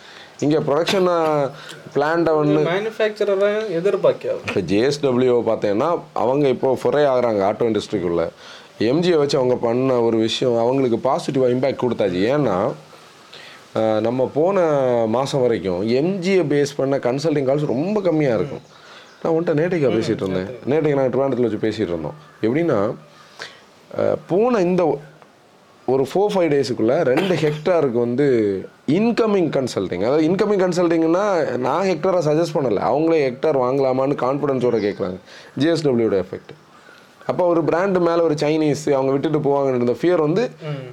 இங்கே ப்ரொடக்ஷன் பிளான்டை ஒன்று மேனுஃபேக்சரரை எதிர்பார்க்காது. இப்போ ஜேஎஸ்டபிள்யூ பார்த்தீங்கன்னா அவங்க இப்போ ஃபொரே ஆகுறாங்க ஆட்டோ இண்டஸ்ட்ரிக்குள்ளே எம்ஜியை வச்சு அவங்க பண்ண ஒரு விஷயம் அவங்களுக்கு பாசிட்டிவாக இம்பேக்ட் கொடுத்தாச்சு. ஏன்னா நம்ம போன மாதம் வரைக்கும் எம்ஜியை பேஸ் பண்ண கன்சல்டிங் கால்ஸ் ரொம்ப கம்மியாக இருக்கும். நான் உன்ட்ட நேட்டைக்கா பேசிகிட்டு இருந்தேன். நேட்டைக்கு நான் ட்ரிவாண்டத்தில் வச்சு பேசிகிட்டு இருந்தோம். எப்படின்னா போன இந்த ஒரு ஃபோர் ஃபைவ் டேஸுக்குள்ளே ரெண்டு ஹெக்டாருக்கு வந்து இன்கமிங் கன்சல்டிங் அதாவது இன்கமிங் கன்சல்டிங்னா நான் ஹெக்டாரை சஜஸ்ட் பண்ணலை. அவங்களே ஹெக்டார் வாங்கலாமான்னு கான்ஃபிடன்ஸோடு கேட்குறாங்க ஜிஎஸ்டபிள்யூட எஃபெக்ட் அப்போ ஒரு பிராண்டு மேலே ஒரு சைனீஸ் அவங்க விட்டுட்டு போவாங்கன்னு இருந்த ஃபியர் வந்து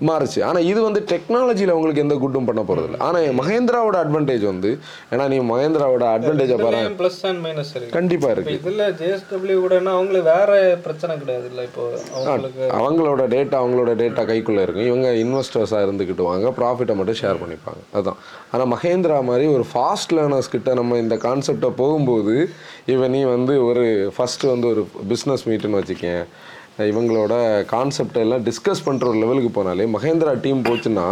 மாறுச்சு. ஆனால் இது வந்து டெக்னாலஜியில் அவங்களுக்கு எந்த குட்டும் பண்ண போகிறதில்ல ஆனால் மகேந்திராவோட அட்வான்டேஜ் வந்து ஏன்னா நீ மகேந்திராவோட அட்வான்டேஜை பாரு. ப்ளஸ் அண்ட் மைனஸ் கண்டிப்பாக இருக்குது இதுல ஜேஎஸ்டபிள்யூ கூடனா அவங்களுக்கு வேற பிரச்சனை கிடையாது இல்ல இப்போ அவங்களோட டேட்டா அவங்களோட டேட்டா கைக்குள்ளே இருக்கும் இவங்க இன்வெஸ்டர்ஸாக இருந்துக்கிட்டு வாங்க ப்ராஃபிட்டை மட்டும் ஷேர் பண்ணிப்பாங்க. அதுதான் ஆனால் மகேந்திரா மாதிரி ஒரு ஃபாஸ்ட் லேர்னர்ஸ் கிட்ட நம்ம இந்த கான்செப்டை போகும்போது இவன் நீ வந்து ஒரு ஃபஸ்ட்டு வந்து ஒரு பிஸ்னஸ் மீட்டுன்னு வச்சுக்கேன் இவங்களோட கான்செப்ட் எல்லாம் டிஸ்கஸ் பண்ணுற ஒரு லெவலுக்கு போனாலே மகேந்திரா டீம் போச்சுன்னா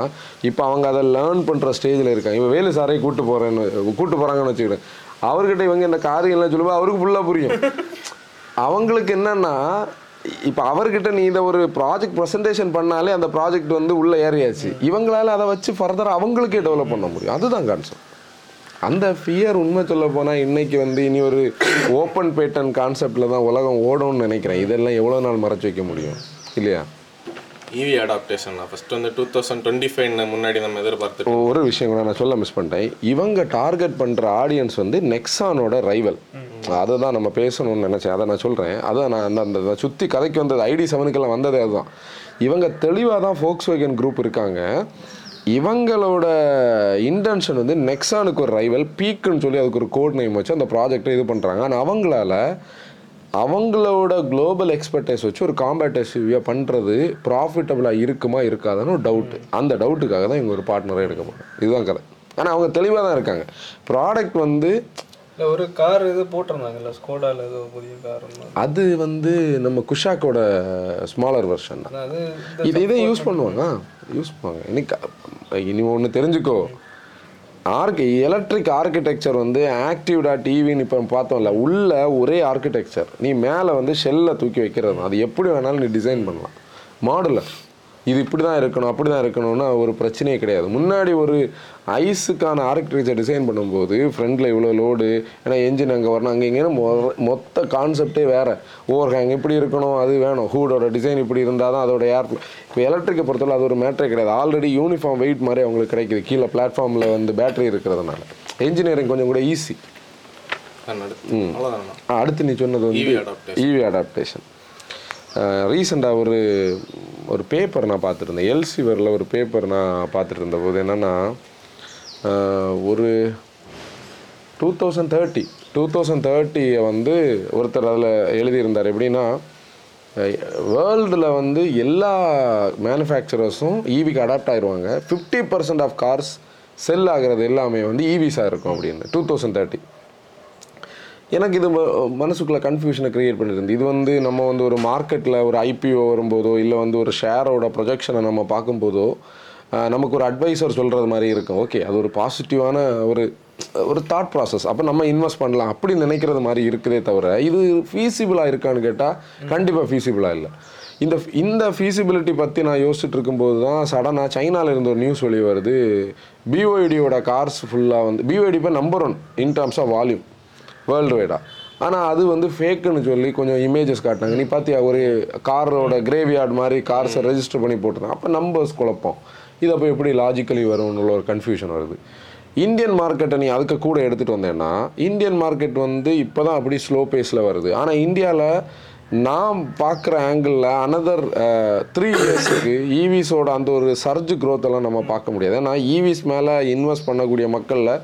இப்போ அவங்க அதை லேர்ன் பண்ணுற ஸ்டேஜில் இருக்காங்க. இவன் வேலு சாரை கூட்டு போகிறேன்னு கூட்டு போகிறாங்கன்னு வச்சுக்கிறேன் அவர்கிட்ட இவங்க இந்த காரியம்லாம் சொல்லும்போது அவருக்கு ஃபுல்லாக புரியும். அவங்களுக்கு என்னன்னா இப்போ அவர்கிட்ட நீ இதை ஒரு ப்ராஜெக்ட் ப்ரெசன்டேஷன் பண்ணாலே அந்த ப்ராஜெக்ட் வந்து உள்ளே ஏறியாச்சு. இவங்களால அதை வச்சு ஃபர்தராக அவங்களுக்கே டெவலப் பண்ண முடியும். அதுதான் கான்செப்ட் அந்த ஃபியர் உண்மை சொல்ல போனால் இன்னைக்கு வந்து இனி ஒரு ஓப்பன் பேட்டன் கான்செப்டில் தான் உலகம் ஓடும்னு நினைக்கிறேன். இதெல்லாம் எவ்வளோ நாள் மறைச்சு வைக்க முடியும்? இல்லையா? இவி அடாப்டேஷன் ஃபர்ஸ்ட் வந்து டூ தௌசண்ட் டுவெண்ட்டி ஃபைவ் முன்னாடி நம்ம எதிர்பார்த்துட்டு ஒரு விஷயம் கூட நான் சொல்ல மிஸ் பண்ணிட்டேன். இவங்க டார்கெட் பண்ணுற ஆடியன்ஸ் வந்து நெக்ஸானோட ரைவல் அதை தான் நம்ம பேசணும்னு நினச்சேன். அதை நான் சொல்கிறேன் அதான் நான் அந்த அந்த சுற்றி கதைக்கு வந்தது ஐடி செவனுக்கெல்லாம் வந்ததே அதுதான். இவங்க தெளிவாக தான் ஃபோக்ஸ் வேகன் குரூப் இருக்காங்க. இவங்களோட இன்டென்ஷன் வந்து நெக்ஸானுக்கு ஒரு ரைவல் பீக்குன்னு சொல்லி அதுக்கு ஒரு கோட் நேம் வச்சு அந்த ப்ராஜெக்டை இது பண்ணுறாங்க ஆனால் அவங்களால அவங்களோட குளோபல் எக்ஸ்பர்டைஸ் வச்சு ஒரு காம்பேட்டிவ்வாக பண்ணுறது ப்ராஃபிட்டபுளாக இருக்குமா இருக்காதான்னு ஒரு டவுட் அந்த டவுட்டுக்காக தான் இவங்க ஒரு பார்ட்னராக எடுக்க போகிறாங்க இதுதான் கதை. ஆனால் அவங்க தெளிவாக தான் இருக்காங்க. ப்ராடக்ட் வந்து இல்ல ஒரு கார் இது போட்டிருந்தாங்கல்ல ஸ்கோடால ஏதோ புதிய கார் அது வந்து நம்ம குஷாக்கோட ஸ்மாலர் வெர்ஷன் இது இதை யூஸ் பண்ணுவாங்க யூஸ் பண்ணுவாங்க. இன்னைக்கு இனி ஒன்று தெரிஞ்சுக்கோ. ஆர்கி எலக்ட்ரிக் ஆர்கிடெக்சர் வந்து ஆக்டிவ் டாட் டிவின்னு இப்போ பார்த்தோம்ல உள்ள ஒரே ஆர்கிடெக்சர் நீ மேலே வந்து ஷெல்லை தூக்கி வைக்கிறது. அது எப்படி வேணாலும் நீ டிசைன் பண்ணலாம். மாடுலர் இது இப்படி தான் இருக்கணும் அப்படி தான் இருக்கணும்னு ஒரு பிரச்சனையே கிடையாது. முன்னாடி ஒரு ஐஸுக்கான ஆர்கிடெக்சர் டிசைன் பண்ணும்போது ஃப்ரண்டில் இவ்வளோ லோடு ஏன்னா என்ஜின் அங்கே வரணும் அங்கே இங்கேன்னு மொ- மொத்த கான்செப்டே வேறு. ஓவர் ஹேங் இப்படி இருக்கணும் அது வேணும். ஹூடோட டிசைன் இப்படி இருந்தால் தான் அதோட ஏர் இப்போ எலக்ட்ரிக்கை பொறுத்தவரை அது ஒரு மேட்டரே கிடையாது. ஆல்ரெடி யூனிஃபார்ம் வெயிட் மாதிரி அவங்களுக்கு கிடைக்குது. கீழே பிளாட்ஃபார்மில் வந்து பேட்டரி இருக்கிறதுனால. இன்ஜினியரிங் கொஞ்சம் கூட ஈஸி அடுத்து நீ சொன்னது வந்து. இவி அடாப்டேஷன் ரீசெண்டாக ஒரு ஒரு பேப்பர் நான் பார்த்துருந்தேன். எல்சிவரில் ஒரு பேப்பர் நான் பார்த்துட்டு இருந்தபோது என்னென்னா ஒரு two thousand thirty two thousand தேர்ட்டியை வந்து ஒருத்தர் அதில் எழுதியிருந்தார். எப்படின்னா வேர்ல்டில் வந்து எல்லா மேனுஃபேக்சரர்ஸும் ஈவிக்கு அடாப்ட் ஆயிடுவாங்க fifty percent of cars sell ஆகிறது எல்லாமே வந்து ஈவிஸாக இருக்கும் அப்படின்னு டூ தௌசண்ட் தேர்ட்டி எனக்கு இது மனசுக்குள்ள கன்ஃபியூஷனை கிரியேட் பண்ணியிருந்து இது வந்து நம்ம வந்து ஒரு மார்க்கெட்டில் ஒரு ஐபிஓ வரும்போதோ இல்லை வந்து ஒரு ஷேரோட ப்ரொஜெக்ஷனை நம்ம பார்க்கும்போதோ நமக்கு ஒரு அட்வைசர் சொல்கிறது மாதிரி இருக்கும். ஓகே அது ஒரு பாசிட்டிவான ஒரு ஒரு தாட் ப்ராசஸ் அப்போ நம்ம இன்வெஸ்ட் பண்ணலாம். அப்படி நினைக்கிறது மாதிரி இருக்குதே தவிர இது ஃபீஸிபிளாக இருக்கான்னு கேட்டால் கண்டிப்பாக ஃபீஸிபிளாக இல்லை. இந்த இந்த ஃபீஸிபிலிட்டி பற்றி நான் யோசிச்சுட்டு இருக்கும்போது தான் சடனாக சைனாவில் இருந்து ஒரு நியூஸ் வெளியே வருது பிஓஐடியோட கார்ஸ் ஃபுல்லாக வந்து பிஓடி இப்போ number one in terms of volume world வைடாக ஆனால் அது வந்து ஃபேக்குன்னு சொல்லி கொஞ்சம் இமேஜஸ் காட்டினாங்க. நீ பார்த்தியா ஒரு காரோட கிரேவியார்ட் மாதிரி கார்ஸை ரெஜிஸ்டர் பண்ணி போட்டுருந்தாங்க அப்போ நம்பர்ஸ் குழப்பம். இது அப்போ எப்படி லாஜிக்கலி வரும்னு ஒரு கன்ஃபியூஷன் வருது. இந்தியன் மார்க்கெட்டை நீ அதுக்கு கூட எடுத்துகிட்டு வந்தேன்னா இந்தியன் மார்க்கெட் வந்து இப்போ தான் அப்படி ஸ்லோ பேஸில் வருது. ஆனால் இந்தியாவில் நான் பார்க்குற ஆங்கிளில் அனதர் த்ரீ இயர்ஸுக்கு ஈவிஸோட அந்த ஒரு சர்ஜ் எல்லாம் நம்ம பார்க்க முடியாது. ஏன்னா ஈவிஸ் மேலே இன்வெஸ்ட் பண்ணக்கூடிய மக்களில்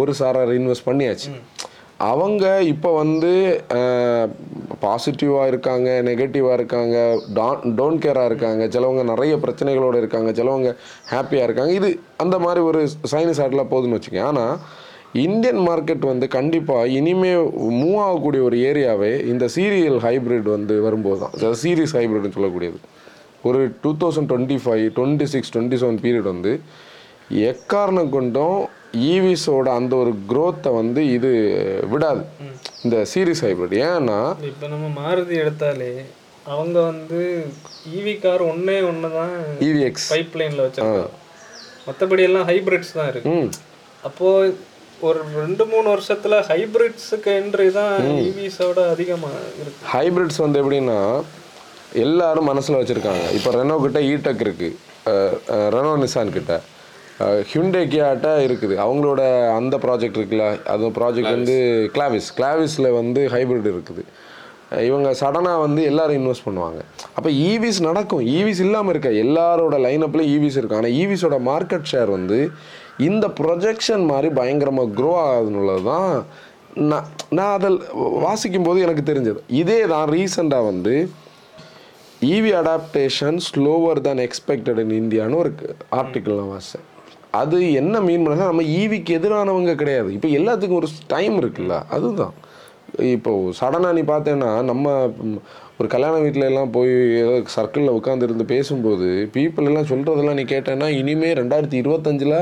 ஒரு சாரார் இன்வெஸ்ட் பண்ணியாச்சு. அவங்க இப்போ வந்து பாசிட்டிவாக இருக்காங்க நெகட்டிவாக இருக்காங்க டான் டோன்ட் கேராக இருக்காங்க சிலவங்க நிறைய பிரச்சனைகளோடு இருக்காங்க சிலவங்க ஹாப்பியாக இருக்காங்க. இது அந்த மாதிரி ஒரு சைனஸ் ஆட்டில் போகுதுன்னு வச்சுக்கோங்க. ஆனால் இந்தியன் மார்க்கெட் வந்து கண்டிப்பாக இனிமே மூவ் ஆகக்கூடிய ஒரு ஏரியாவே இந்த சீரியல் ஹைப்ரிட் வந்து வரும்போது தான் சீரியஸ் ஹைப்ரிட்னு சொல்லக்கூடியது. ஒரு two thousand twenty five twenty six twenty seven period வந்து எக்காரணம் கொண்டும் ஈவிஸோட அந்த ஒரு growth-அ வந்து இது விடாது. இந்த சீரிஸ் ஹைப்ரிட் ஏன்னா இப்போ நம்ம மாருதி எடுத்தாலே அவங்க வந்து ஈவி கார் ஒண்ணே ஒன்று தான் இவிஎக்ஸ் பைப் லைனில் வச்சிருக்காங்க. மற்றபடி எல்லாம் ஹைபிரிட்ஸ் தான் இருக்கு. ம். அப்போ ஒரு ரெண்டு மூணு வருஷத்துல ஹைபிரிட்ஸுக்கு என்ட்ரி தான் ஈவிஸோட அதிகமா இருக்கு. ஹைபிரிட்ஸ் வந்து எப்படின்னா எல்லாரும் மனசில் வச்சுருக்காங்க. இப்போ ரெனோ கிட்ட ஈடெக் இருக்குது ரெனோ நிசான் கிட்ட. ஹியூண்டே கியாட்ட இருக்குது. அவங்களோட அந்த ப்ராஜெக்ட் இருக்குல்ல அது ப்ராஜெக்ட் வந்து கிளாவிஸ் கிளாவிஸில் வந்து ஹைபிரிட் இருக்குது. இவங்க சடனாக வந்து எல்லாரும் இன்வெஸ்ட் பண்ணுவாங்க. அப்போ ஈவிஸ் நடக்கும். ஈவிஸ் இல்லாமல் இருக்க. எல்லாரோட லைனப்பில் ஈவிஸ் இருக்கும் ஆனால் ஈவிஸோட மார்க்கெட் ஷேர் வந்து இந்த ப்ரொஜெக்ஷன் மாதிரி பயங்கரமாக க்ரோ ஆகுதுன்னுள்ளது தான் நான் நான் அதில் வாசிக்கும் போது எனக்கு தெரிஞ்சது. இதே தான் ரீசெண்டாக வந்து EV adoption slower than expected in இந்தியான்னு ஒரு ஆர்டிக்கிள் நான் வாசித்தேன் அது என்ன மீன் பண்ணா நம்ம ஈவிக்கு எதிரானவங்க கிடையாது. இப்போ எல்லாத்துக்கும் ஒரு டைம் இருக்குல்ல அதுதான். இப்போ சடனாக நீ பார்த்தேன்னா நம்ம ஒரு கல்யாண வீட்டில எல்லாம் போய் ஏதோ சர்க்கிளில் உட்காந்துருந்து பேசும்போது பீப்புள் எல்லாம் சொல்கிறதெல்லாம் நீ கேட்டேன்னா இனிமே ரெண்டாயிரத்தி இருபத்தஞ்சில்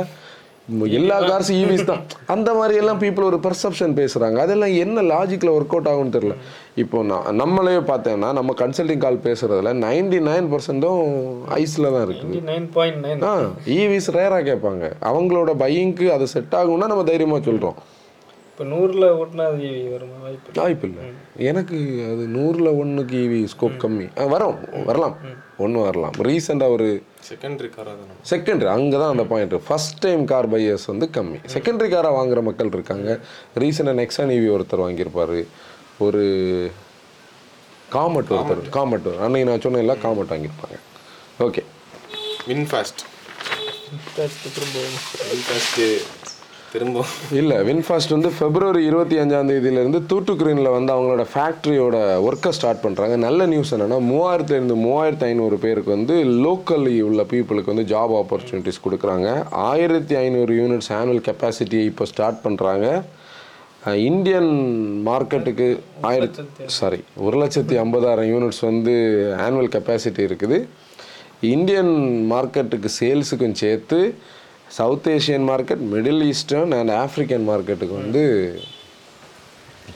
எல்லா கார்ஸும் ஈவிஸ் தான். அந்த மாதிரி எல்லாம் பீப்புள் ஒரு பெர்செப்ஷன் பேசுகிறாங்க அதெல்லாம் என்ன லாஜிக்கில் ஒர்க் அவுட் ஆகும்னு தெரியல. இப்போ நான் நம்மளே பார்த்தேன்னா நம்ம கன்சல்டிங் கால் பேசுகிறதுல நைன்டி நைன் பர்சன்ட்டும் ஐஸில் தான் இருக்குது. ஆ ஈவிஸ் ரேராக கேட்பாங்க. அவங்களோட பையிங்க்கு அது செட் ஆகும்னா நம்ம தைரியமாக சொல்கிறோம் இப்போ நூறுல ஓட்டினா அது ஈவி வருமா? வாய்ப்பு. வாய்ப்பு இல்லை. எனக்கு அது நூறில் ஒன்றுக்கு ஈவி ஸ்கோப் கம்மி. வரும். வரலாம். ஒன்று வரலாம். ரீசெண்டாக ஒரு செகண்டரி காராக செகண்டரி அங்கே தான் அந்த point first time car buyers வந்து கம்மி. செகண்டரி காராக வாங்குற மக்கள் இருக்காங்க. ரீசெண்டாக நெக்ஸான் ஈவி ஒருத்தர் வாங்கியிருப்பாரு. ஒரு காமெட் ஒருத்தர். காமெட் அன்னைக்கு நான் சொன்னேன்ல காமெட் வாங்கியிருப்பாங்க. ஓகே வின்ஃபாஸ்ட் First திரும்ப வின்ஃபாஸ்ட்டு திரும்ப இல்லை வின்ஃபாஸ்ட் வந்து பிப்ரவரி இருபத்தி அஞ்சாம் தேதியிலேருந்து தூட்டுக்குரினில் வந்து அவங்களோட ஃபேக்ட்ரியோட ஒர்க்கை ஸ்டார்ட் பண்ணுறாங்க நல்ல நியூஸ் என்னென்னா மூவாயிரத்துலேருந்து மூவாயிரத்து ஐநூறு பேருக்கு வந்து லோக்கலி உள்ள பீப்புளுக்கு வந்து ஜாப் ஆப்பர்ச்சுனிட்டிஸ் கொடுக்குறாங்க. ஆயிரத்தி ஐநூறு யூனிட்ஸ் ஆனுவல் கெப்பாசிட்டியை இப்போ ஸ்டார்ட் பண்ணுறாங்க இந்தியன் மார்க்கெட்டுக்கு ஆயிரத்தி சாரி ஒரு லட்சத்தி ஐம்பதாயிரம். யூனிட்ஸ் வந்து ஆனுவல் கெப்பாசிட்டி இருக்குது. இந்தியன் மார்க்கெட்டுக்கு சேல்ஸுக்கும் சேர்த்து South Asian market Middle Eastern and African மார்க்கெட்டுக்கு வந்து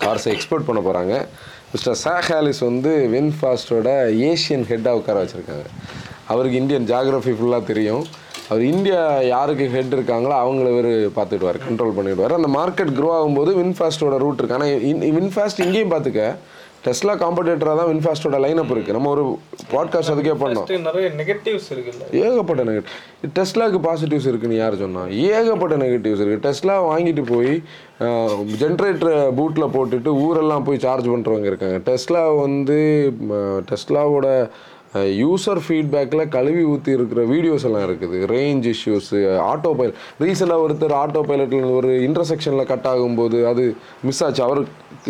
கார்ஸை எக்ஸ்போர்ட் பண்ண போகிறாங்க மிஸ்டர் சாக் வந்து வின்ஃபாஸ்டோட ஏஷியன் ஹெட்டாக உட்கார வச்சுருக்காங்க அவருக்கு இந்தியன் ஜாகிரஃபி ஃபுல்லாக தெரியும். அவர் இந்தியா யாருக்கு ஹெட் இருக்காங்களோ அவங்கள இவர் பார்த்துடுவார் கண்ட்ரோல் பண்ணிடுவார் அந்த மார்க்கெட் க்ரோ ஆகும்போது வின்ஃபாஸ்டோட ரூட் இருக்கு. ஆனால் வின்ஃபாஸ்ட் இங்கேயும் பார்த்துக்க டெஸ்லா காம்படேட்டராக தான் வின்ஃபாஸ்டோட லைனப் இருக்குது நம்ம ஒரு பாட்காஸ்ட் அதுக்கே பண்ணோம். நிறைய நெகட்டிவ்ஸ் இருக்குல்ல. ஏகப்பட்ட நெகட்டிவ் டெஸ்லாக்கு பாசிட்டிவ்ஸ் இருக்குன்னு யார் சொன்னா? ஏகப்பட்ட நெகட்டிவ்ஸ் இருக்குது டெஸ்லா வாங்கிட்டு போய் ஜென்ரேட்டரை பூட்டில் போட்டுட்டு ஊரெல்லாம் போய் சார்ஜ் பண்ணுறவங்க இருக்காங்க. டெஸ்லா வந்து டெஸ்லாவோட யூசர் ஃபீட்பேக்கில் கழுவி ஊற்றி இருக்கிற வீடியோஸ் எல்லாம் இருக்குது. ரேஞ்ச் இஷ்யூஸு ஆட்டோ பைலட் ரீசெண்டாக ஒருத்தர் ஆட்டோ பைலட்டில் ஒரு இன்டர்செக்ஷனில் கட் ஆகும்போது அது மிஸ் ஆச்சு. அவர்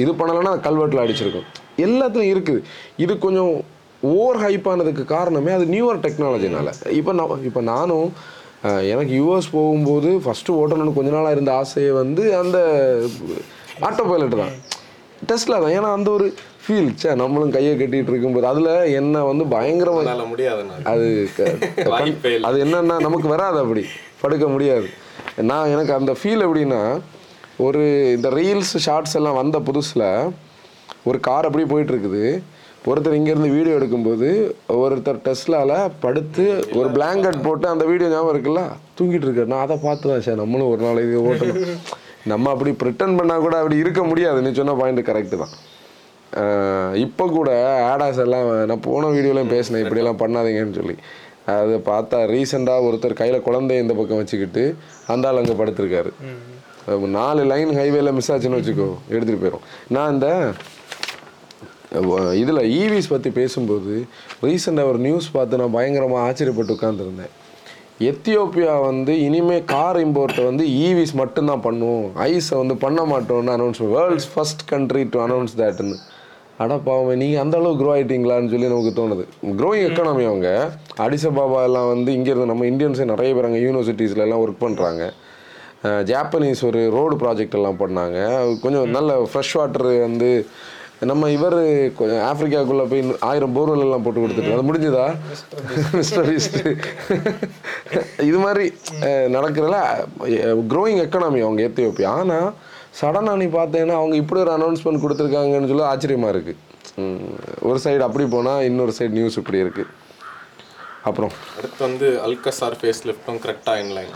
இது பண்ணலைன்னா கல்வெட்டில் அடிச்சிருக்கும். எல்லாத்துலையும் இருக்குது. இது கொஞ்சம் ஓவர் ஹைப் ஆனதுக்கு காரணமே அது நியூவர் டெக்னாலஜினால இப்போ நான் இப்போ நானும் எனக்கு யூஎஸ் போகும்போது ஃபஸ்ட்டு ஓட்டணும்னு கொஞ்ச நாளாக இருந்த ஆசையை வந்து அந்த ஆட்டோ பைலட் தான். டெஸ்ட்ல தான். ஏன்னா அந்த ஒரு ஃபீல் சே நம்மளும் கையை கட்டிட்டு இருக்கும்போது அதில் என்ன வந்து பயங்கரமாக முடியாது அது அது என்னன்னா நமக்கு வராது அப்படி. படுக்க முடியாது. நான் எனக்கு அந்த ஃபீல் எப்படின்னா ஒரு இந்த ரீல்ஸ் ஷார்ட்ஸ் எல்லாம் வந்த புதுசில் ஒரு கார் அப்படியே போயிட்டு இருக்குது ஒருத்தர் இங்கேருந்து வீடியோ எடுக்கும்போது ஒருத்தர் டெஸ்லால படுத்து ஒரு பிளாங்கெட் போட்டு அந்த வீடியோ ஞாபகம் இருக்குல்ல? தூங்கிட்டு இருக்காரு நான் அதை பார்த்து தான் சார் நம்மளும் ஒரு நாளைக்கு ஓட்டணும். நம்ம அப்படி ப்ரிட்டன் பண்ணால் கூட அப்படி இருக்க முடியாது. நீ சொன்ன பாயிண்ட் கரெக்டு தான். இப்போ கூட ஆடாஸ் எல்லாம் நான் போன வீடியோலையும் பேசினேன். இப்படியெல்லாம் பண்ணாதீங்கன்னு சொல்லி. அதை பார்த்தா ரீசெண்டாக ஒருத்தர் கையில் குழந்தைய இந்த பக்கம் வச்சுக்கிட்டு அந்த ஆள் அங்கே படுத்திருக்காரு. நாலு லைன் ஹைவேல மிஸ் ஆச்சுன்னு வச்சுக்கோ எடுத்துகிட்டு போயிடும் நான் இந்த இதில் ஈவிஸ் e பற்றி பேசும்போது ரீசெண்டாக ஒரு நியூஸ் பார்த்து நான் பயங்கரமாக ஆச்சரியப்பட்டு உட்காந்துருந்தேன் எத்தியோப்பியா வந்து இனிமேல் கார் இம்போர்ட்டை வந்து e ஈவிஸ் மட்டும்தான் பண்ணுவோம் ஐஸை வந்து பண்ண மாட்டோம்னு announce world's first country to announce தேட்னு அட பாவமே நீங்கள் அந்த அளவு க்ரோ ஆகிட்டீங்களான்னு சொல்லி நமக்கு தோணுது. க்ரோயிங் எக்கானமி அவங்க. அடிசபாபா எல்லாம் வந்து இங்கேருந்து நம்ம இந்தியன்ஸே நிறைய பேர் அங்கே யூனிவர்சிட்டிஸில் எல்லாம் ஒர்க் பண்ணுறாங்க ஜாப்பனீஸ் ஒரு ரோடு ப்ராஜெக்ட் எல்லாம் பண்ணாங்க. கொஞ்சம் நல்ல ஃப்ரெஷ் வாட்டர் வந்து நம்ம இவர் ஆப்பிரிக்காக்குள்ளே போய் ஆயிரம் போர்வெல் எல்லாம் போட்டு கொடுத்துட்டு அது முடிஞ்சுதா? மிஸ்டர் பீஸ்ட் இது மாதிரி நடக்கிறதுல க்ரோயிங் எக்கனாமி அவங்க எத்தியோப்பியா. ஆனால் சடனாக நீ பார்த்தேன்னா அவங்க இப்படி ஒரு அனௌன்ஸ்மெண்ட் கொடுத்துருக்காங்கன்னு சொல்லி ஆச்சரியமாக இருக்குது ஒரு சைடு அப்படி போனால் இன்னொரு சைடு நியூஸ் இப்படி இருக்குது அப்புறம். அடுத்து வந்து அல்கசார் ஃபேஸ் லிஃப்ட்டும் கரெக்டாக இன்லைன்